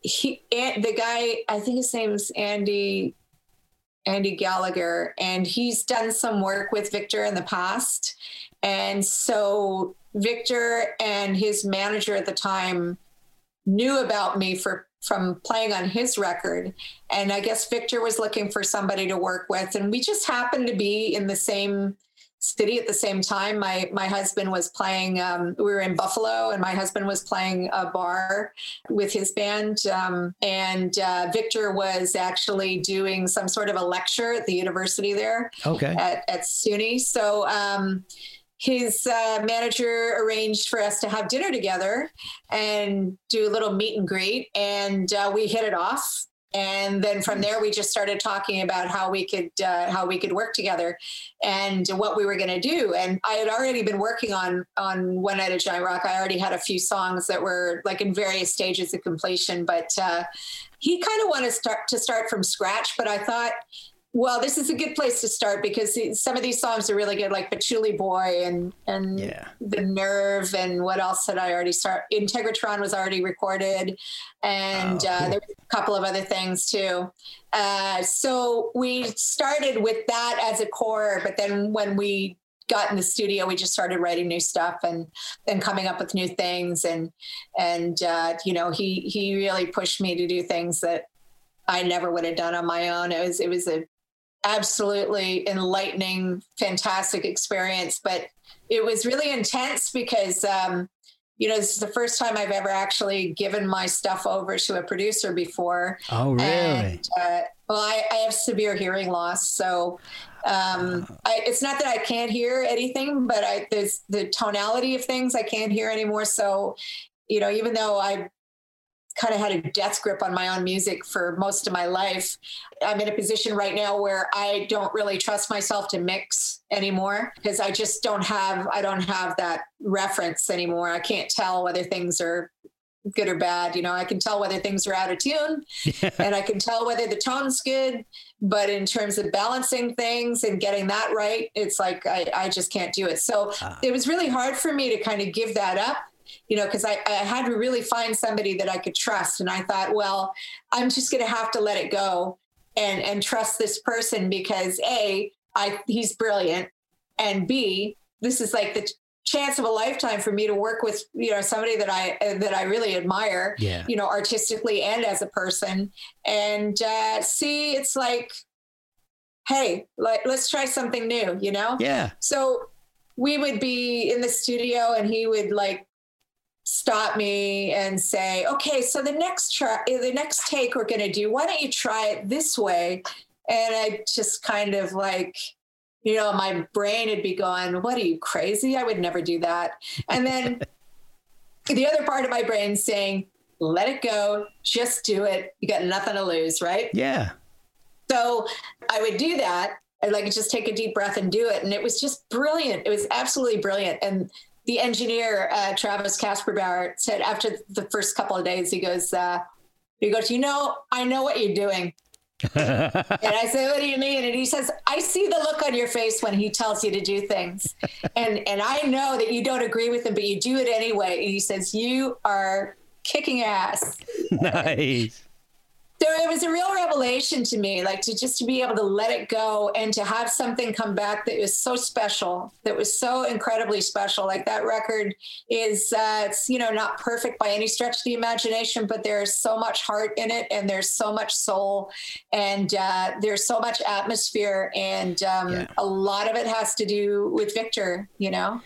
he, and the guy, I think his name's Andy, Andy Gallagher, and he's done some work with Victor in the past. And so Victor and his manager at the time knew about me for from playing on his record and i guess victor was looking for somebody to work with and we just happened to be in the same city at the same time. My my husband was playing. Um, we were in Buffalo, and my husband was playing a bar with his band. Um, and uh, Victor was actually doing some sort of a lecture at the university there Okay. at, at SUNY. So um, his uh, manager arranged for us to have dinner together and do a little meet and greet, and uh, we hit it off. And then from there, we just started talking about how we could uh, how we could work together, and what we were going to do. And I had already been working on on One Night at Giant Rock. I already had a few songs that were like in various stages of completion, but uh, he kind of wanted to start to start from scratch. But I thought well, this is a good place to start because some of these songs are really good, like Patchouli Boy and and Yeah. the Nerve and what else had I already start? Integratron was already recorded, and Oh, uh, cool. there were a couple of other things too. Uh, so we started with that as a core, but then when we got in the studio, we just started writing new stuff and and coming up with new things and and uh, you know he he really pushed me to do things that I never would have done on my own. It was it was a absolutely enlightening, fantastic experience, but it was really intense because um, you know this is the first time I've ever actually given my stuff over to a producer before. Oh, really? And, uh, well, I, I have severe hearing loss, so um, I, it's not that I can't hear anything, but I, there's the tonality of things I can't hear anymore. So, you know, even though I kind of had a death grip on my own music for most of my life, I'm in a position right now where I don't really trust myself to mix anymore because I just don't have I don't have that reference anymore. I can't tell whether things are good or bad. You know, I can tell whether things are out of tune and I can tell whether the tone's good. But in terms of balancing things and getting that right, it's like I, I just can't do it. So ah. it was really hard for me to kind of give that up, you know, because I, I had to really find somebody that I could trust. And I thought, well, I'm just going to have to let it go and and trust this person because a I he's brilliant, and b this is like the chance of a lifetime for me to work with you know somebody that I that I really admire Yeah. you know artistically and as a person and uh see it's like hey like let's try something new you know Yeah. so we would be in the studio and he would like stop me and say okay so the next try the next take we're going to do why don't you try it this way and i just kind of like you know my brain would be going what are you crazy i would never do that and then the other part of my brain saying let it go just do it you got nothing to lose right Yeah. so I would do that. I'd like just take a deep breath and do it. And it was just brilliant. It was absolutely brilliant. And the engineer, uh, Travis Kasperbauer, said after the first couple of days, he goes, uh, he goes, you know, I know what you're doing. and I said, what do you mean? And he says, I see the look on your face when he tells you to do things. and, and I know that you don't agree with him, but you do it anyway. And he says, you are kicking ass. nice. It was a real revelation to me, like to just to be able to let it go and to have something come back that was so special, that was so incredibly special. Like that record is, uh, it's you know not perfect by any stretch of the imagination, but there's so much heart in it, and there's so much soul, and uh, there's so much atmosphere, and um, Yeah. a lot of it has to do with Victor. You know,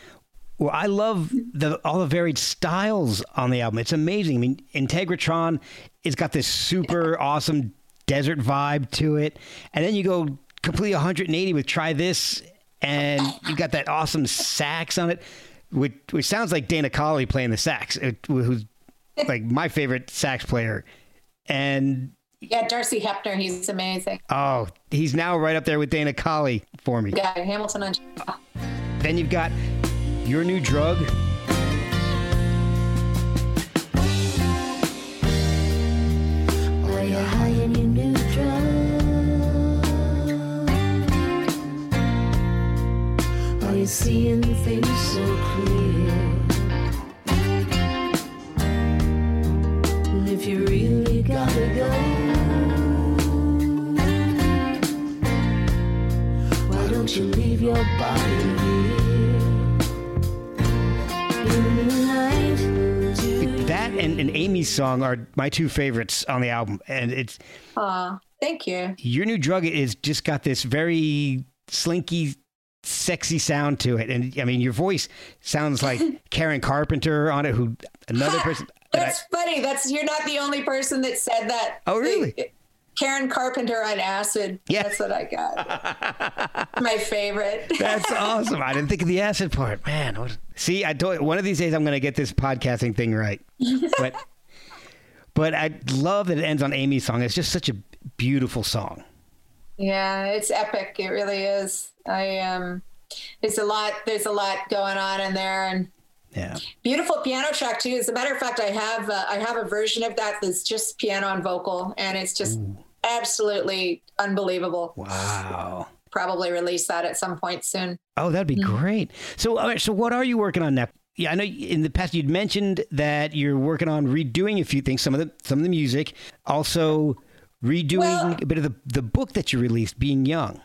Well, I love the all the varied styles on the album. It's amazing. I mean, Integratron, it's got this super awesome desert vibe to it, and then you go completely 180 with "Try This," and you got that awesome sax on it, which, which sounds like Dana Colley playing the sax, uh, it- who's like my favorite sax player, and yeah, Darcy Hepner, he's amazing. oh, he's now right up there with Dana Colley for me. Guy Hamilton on. Then you've got your new drug. Seeing things so clear? And if you really gotta go, why don't you leave your body and, and Amy's song are my two favorites on the album, and it's Aw, thank you. your new drug is just got this very slinky sexy sound to it, and I mean, your voice sounds like Karen Carpenter on it, who another person. that I- That's funny. That's you're not the only person that said that. Oh, really? Karen Carpenter on acid. Yeah. That's what I got. My favorite. That's awesome. I didn't think of the acid part, man. what- See, I told one of these days I'm going to get this podcasting thing right. But but I love that it ends on Amy's song. It's just such a beautiful song. Yeah, it's epic. It really is. I um, it's a lot. There's a lot going on in there, and Yeah. beautiful piano track too. As a matter of fact, I have uh, I have a version of that that's just piano and vocal, and it's just absolutely unbelievable. Wow. Probably release that at some point soon. Oh, that'd be Mm-hmm. great. So, all right, so what are you working on now? Yeah, I know in the past you'd mentioned that you're working on redoing a few things, some of the some of the music, also redoing Well- a bit of the the book that you released, Being Young.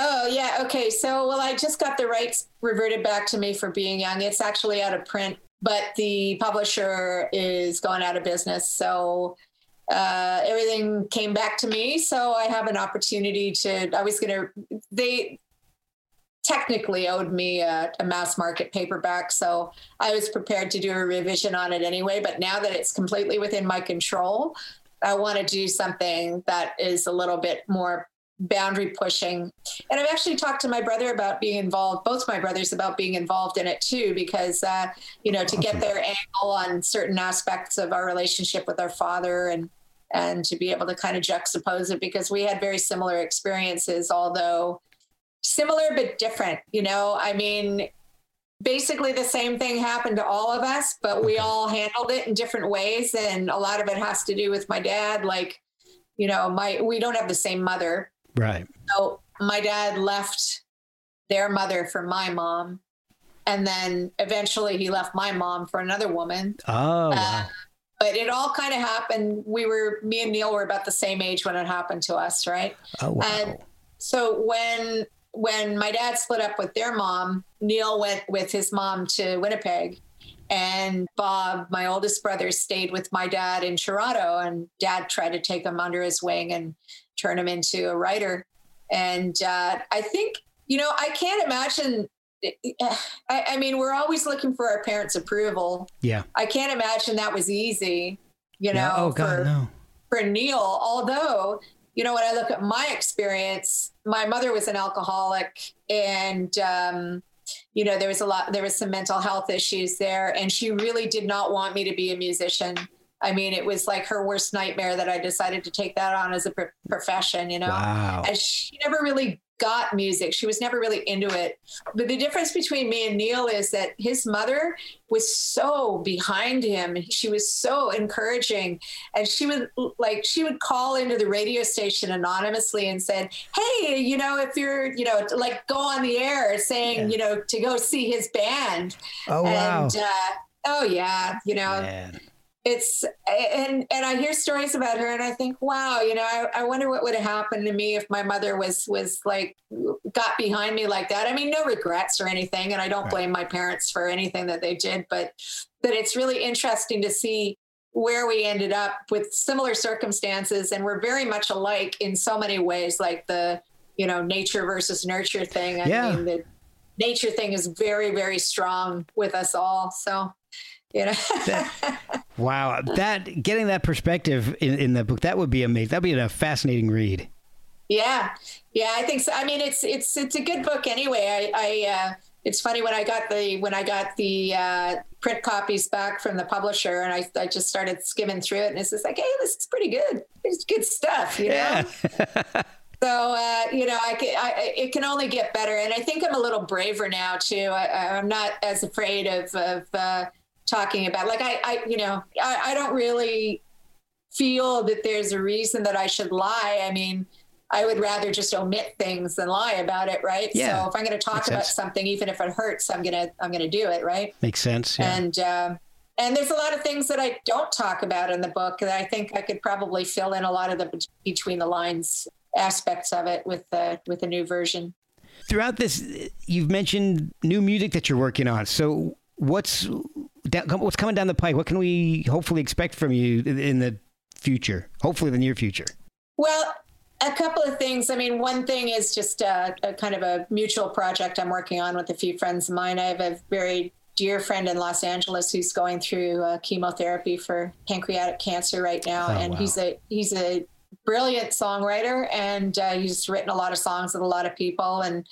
Oh yeah, okay. So well, I just got the rights reverted back to me for being young. It's actually out of print, but the publisher is going out of business. So uh, everything came back to me. So I have an opportunity to. I was gonna. They technically owed me a, a mass market paperback, so I was prepared to do a revision on it anyway. But now that it's completely within my control, I want to do something that is a little bit more boundary pushing. And I've actually talked to my brother about being involved, both my brothers about being involved in it too, because, uh, you know, to get their angle on certain aspects of our relationship with our father and, and to be able to kind of juxtapose it because we had very similar experiences, although similar but different, you know, I mean, basically the same thing happened to all of us, but we all handled it in different ways. And a lot of it has to do with my dad. Like, you know, my, we don't have the same mother, Right. so my dad left their mother for my mom. And then eventually he left my mom for another woman. Oh, Uh, wow. But it all kind of happened. We were, me and Neil were about the same age when it happened to us, right? oh, wow. and- So when when my dad split up with their mom, Neil went with his mom to Winnipeg, and Bob, my oldest brother, stayed with my dad in Toronto. And Dad tried to take him under his wing and turn him into a writer. And uh, I think you know I can't imagine. I, I mean, we're always looking for our parents' approval. yeah. I can't imagine that was easy. You know, yeah. Oh, God, for, no. for Neil, although, you know, when I look at my experience, my mother was an alcoholic and, um, you know, there was a lot, there was some mental health issues there. And she really did not want me to be a musician. I mean, it was like her worst nightmare that I decided to take that on as a pro- profession, you know? Wow. And she never really got music. She was never really into it. But the difference between me and Neil is that his mother was so behind him. She was so encouraging. And she would like she would call into the radio station anonymously and said, Hey, you know, if you're, you know, like go on the air saying, you know, to go see his band. Oh, wow. And uh, oh yeah, you know, Man. It's and and I hear stories about her and I think, wow, you know, I, I wonder what would have happened to me if my mother was was like got behind me like that. I mean, no regrets or anything, and I don't blame my parents for anything that they did, but but it's really interesting to see where we ended up with similar circumstances and we're very much alike in so many ways, like the you know nature versus nurture thing. I Yeah. mean, the nature thing is very very strong with us all. So you know. Wow. That getting that perspective in, in the book, that would be amazing. That'd be a fascinating read. Yeah, yeah, I think so. I mean, it's it's it's a good book anyway. I, I uh, it's funny when I got the when I got the uh, print copies back from the publisher, and I I just started skimming through it, and it's just like, hey, this is pretty good. It's good stuff, you know. Yeah. So uh, you know, I, can, I I- it can only get better, and I think I'm a little braver now too. I, I'm not as afraid of of uh, talking about like I I you know I, I don't really feel that there's a reason that I should lie. I mean, I would rather just omit things than lie about it, right? Yeah, So if I'm going to talk makes about sense. something, even if it hurts, I'm gonna I'm gonna do it, right? Makes sense. Yeah. And uh, and there's a lot of things that I don't talk about in the book that I think I could probably fill in a lot of the between the lines aspects of it with the with the new version. Throughout this, you've mentioned new music that you're working on. So what's what's coming down the pike? What can we hopefully expect from you in- the future? Hopefully, the near future. Well, a couple of things. I mean, one thing is just a, a kind of a mutual project I'm working on with a few friends of mine. I have a very dear friend in Los Angeles who's going through uh, chemotherapy for pancreatic cancer right now, Oh, and wow. he's a he's a brilliant songwriter, and uh, he's written a lot of songs with a lot of people. And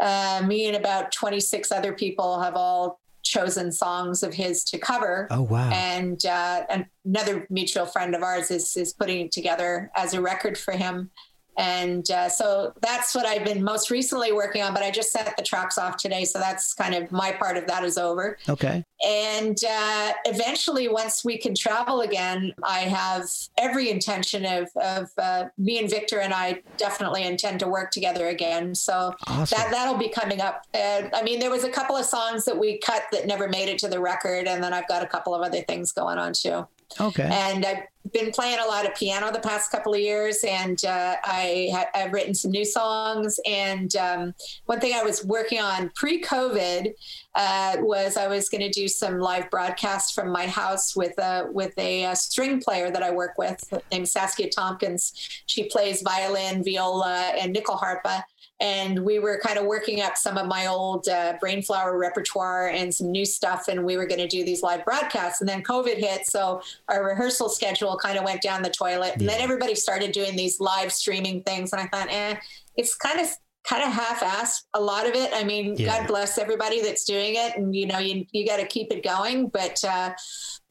uh, me and about 26 other people have all chosen songs of his to cover. Oh wow. And uh, another mutual friend of ours is is putting it together as a record for him. And uh, so that's what I've been most recently working on. But I just sent the tracks off today, so that's kind of my part of that is over. Okay. And uh, eventually, once we can travel again, I have every intention of, of uh, me and Victor and I definitely intend to work together again. So Awesome. that that'll be coming up. Uh, I mean, there was a couple of songs that we cut that never made it to the record, and then I've got a couple of other things going on too. Okay. And I've been playing a lot of piano the past couple of years, and uh, I ha- I've written some new songs. And um, one thing I was working on pre-COVID uh, was I was going to do some live broadcasts from my house with a with a, uh string player that I work with named Saskia Tompkins. She plays violin, viola, and nyckelharpa. And we were kind of working up some of my old uh, Brainflower repertoire and some new stuff, and we were going to do these live broadcasts. And then COVID hit, so our rehearsal schedule kind of went down the toilet. And then everybody started doing these live streaming things, and I thought, eh, it's kind of kind of half-assed a lot of it. I mean, Yeah. God bless everybody that's doing it, and you know, you you got to keep it going. But uh,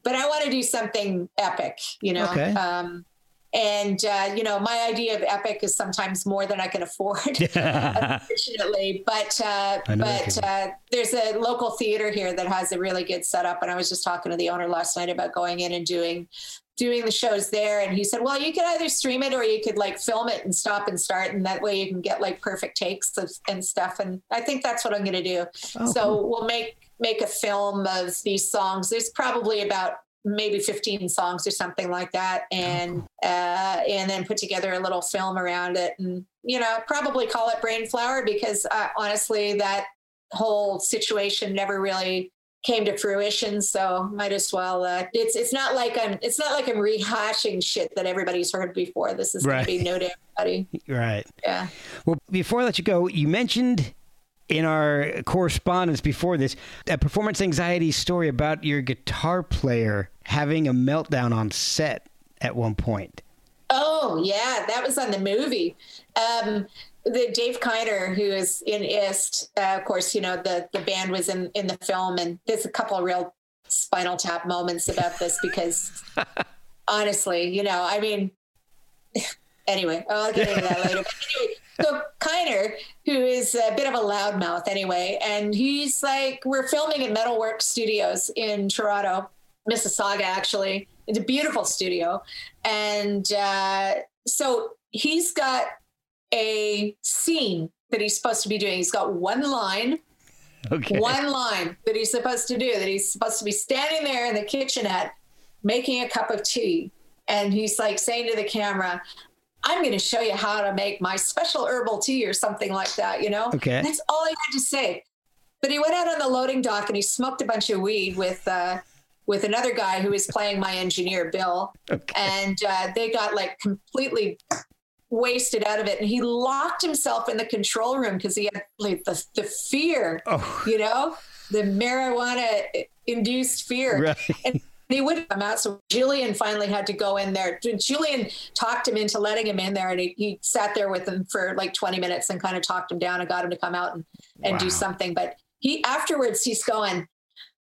but I want to do something epic, you know. Okay. Um, and uh, you know, my idea of epic is sometimes more than I can afford unfortunately. But uh, I know that but uh, there's a local theater here that has a really good setup, and I was just talking to the owner last night about going in and doing doing the shows there. And he said well you could either stream it or you could like film it and stop and start. And that way you can get like perfect takes of, and stuff. And i think that's what i'm going to do. Oh, so cool. we'll make make a film of these songs. There's probably about maybe 15 songs or something like that and uh, and then put together a little film around it and you know probably call it Brainflower because uh, honestly that whole situation never really came to fruition so might as well uh, it's it's not like i'm it's not like i'm rehashing shit that everybody's heard before this is Right. going to be new to everybody Right. yeah Well, before I let you go, you mentioned in our correspondence before this a performance anxiety story about your guitar player having a meltdown on set at one point. Oh yeah, that was on the movie. Um, the Dave Kiner, who is in IST, uh, of course, you know the the band was in in the film, and there's a couple of real Spinal Tap moments about this because honestly, you know, I mean, anyway, I'll get into that later. Anyway, so Kiner, who is a bit of a loudmouth anyway, and he's like, we're filming at Metalworks Studios in Toronto, Mississauga, actually. It's a beautiful studio. And uh, so he's got a scene that he's supposed to be doing. He's got one line Okay. one line that he's supposed to do that he's supposed to be standing there in the kitchenette making a cup of tea and he's like saying to the camera i'm going to show you how to make my special herbal tea or something like that you know Okay. that's all he had to say but he went out on the loading dock and he smoked a bunch of weed with uh with another guy who was playing my engineer bill Okay. and uh, they got like completely wasted out of it and he locked himself in the control room because he had like the, the fear Oh, you know, the marijuana induced fear. right. And he wouldn't come out. So Julian finally had to go in there. Julian talked him into letting him in there and he, he sat there with him for like 20 minutes and kind of talked him down and got him to come out and, and Wow. do something. But he afterwards he's going,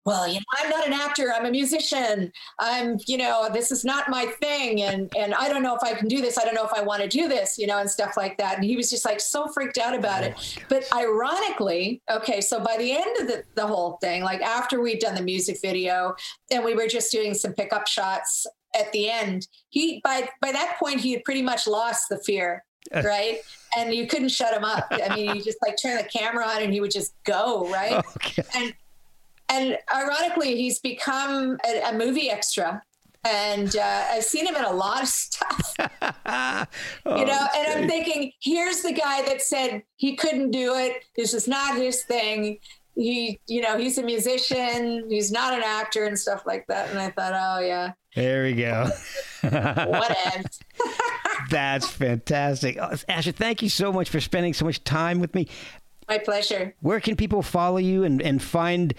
well, you know, I'm not an actor. I'm a musician. I'm, you know, this is not my thing. And, and I don't know if I can do this. I don't know if I want to do this, you know, and stuff like that. And he was just like so freaked out about it. Oh but ironically, okay, so by the end of the, the whole thing, like after we'd done the music video and we were just doing some pickup shots at the end, he, by, by that point, he had pretty much lost the fear. Eh. Right. And you couldn't shut him up. I mean, you just like turn the camera on and he would just go. Right Okay. and and ironically, he's become a, a movie extra. And uh, I've seen him in a lot of stuff, Oh, you know. And I'm thinking, here's the guy that said he couldn't do it. This is not his thing. He, you know, he's a musician. He's not an actor and stuff like that. And I thought, oh yeah, There we go. what ends? That's fantastic. Uh, Asher, thank you so much for spending so much time with me. My pleasure. Where can people follow you and, and find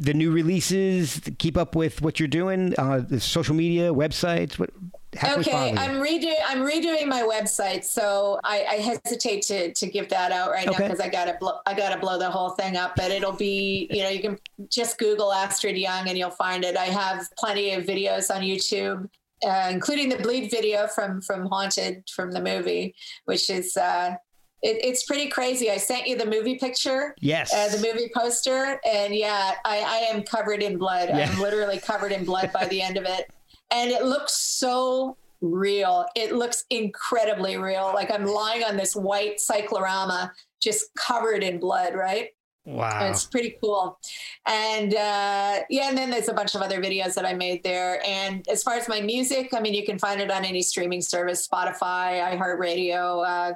the new releases, keep up with what you're doing, uh, the social media, websites? What, how can we follow Okay. I'm redoing I'm redoing my website, so I, I hesitate to to give that out right now because I gotta blow I gotta blow the whole thing up. But it'll be you know you can just Google Astrid Young and you'll find it. I have plenty of videos on YouTube, uh, including the bleed video from from Haunted from the movie, which is. Uh, it, it's pretty crazy. I sent you the movie picture, Yes. uh, the movie poster, and yeah, I, I am covered in blood. Yeah. I'm literally covered in blood by the end of it and it looks so real. It looks incredibly real. Like I'm lying on this white cyclorama, just covered in blood, right? wow. It's pretty cool. And uh, yeah, and then there's a bunch of other videos that I made there. And as far as my music, I mean, you can find it on any streaming service Spotify, iHeartRadio, uh,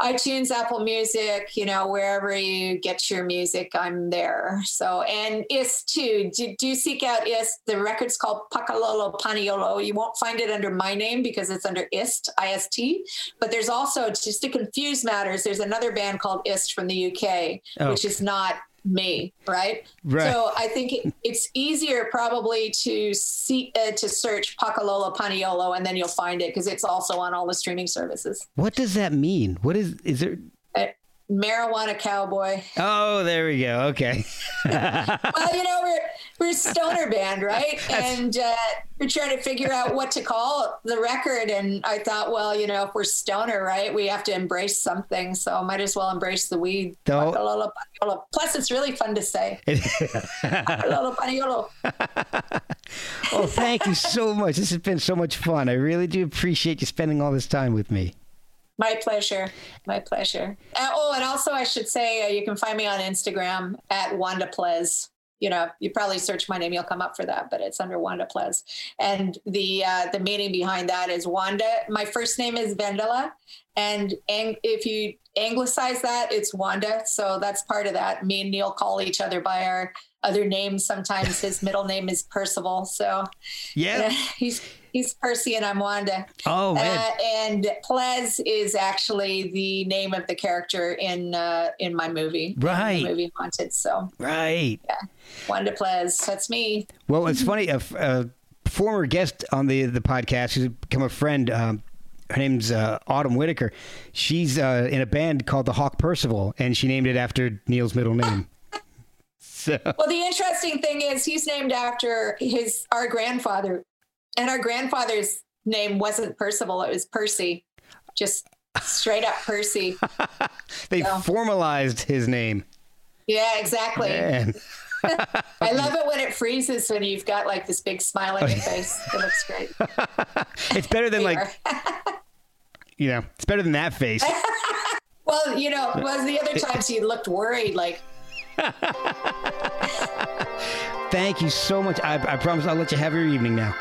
iTunes, Apple Music, you know, wherever you get your music, I'm there. So, and IST too. Do, do seek out IST. The record's called Pakalolo Paniolo. You won't find it under my name because it's under IST, I-S-T. But there's also, just to confuse matters, there's another band called IST from the UK, Oh. which is not me, right? Right. So I think it, it's easier probably to see uh, to search Pakalolo Paniolo and then you'll find it because it's also on all the streaming services. what does that mean? What is, is there? Marijuana cowboy. Oh, there we go. Okay. Well, you know we're we're a stoner band, right? And uh, we're trying to figure out what to call the record. And I thought, well, you know, if we're stoner, right, we have to embrace something. So might as well embrace the weed. Don't- Plus, it's really fun to say. Oh, thank you so much. This has been so much fun. I really do appreciate you spending all this time with me. My pleasure. My pleasure. Uh, oh, and also I should say uh, you can find me on Instagram at Wanda Plez. You know, you probably search my name, you'll come up for that, but it's under Wanda Plez. And the uh, the meaning behind that is Wanda. My first name is Vendela, and ang- if you anglicize that, it's Wanda. So that's part of that. Me and Neil call each other by our other names. Sometimes his middle name is Percival. So Yeah. he's he's Percy and I'm Wanda. Oh, man. Uh, and Plez is actually the name of the character in uh, in my movie, Right. movie Haunted. So Right. Wanda Plez, that's me. Well, it's funny. A, f- a former guest on the the podcast who's become a friend. Um, her name's uh, Autumn Whitaker. She's uh, in a band called the Hawk Percival, and she named it after Neil's middle name. So Well, the interesting thing is he's named after his our grandfather, and our grandfather's name wasn't Percival; it was Percy, just straight up Percy. they Yeah. formalized his name. Yeah, exactly. I love it when it freezes when you've got like this big smile on your face. It looks great. It's better than like you know. It's better than that face. Well, you know, was the other times you looked worried, like Thank you so much. I, I promise I'll let you have your evening now.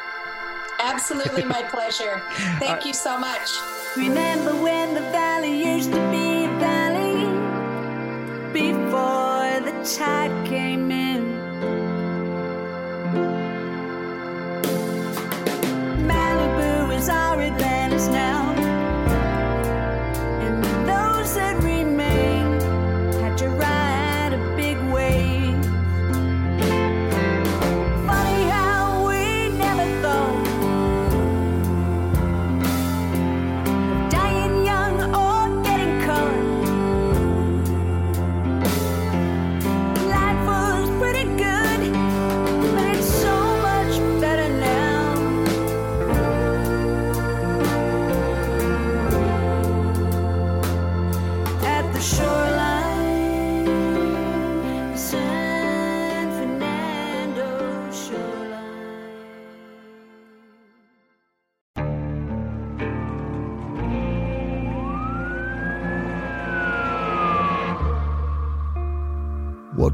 Absolutely my pleasure. Thank you so much. Remember when the valley used to be a valley before the tide came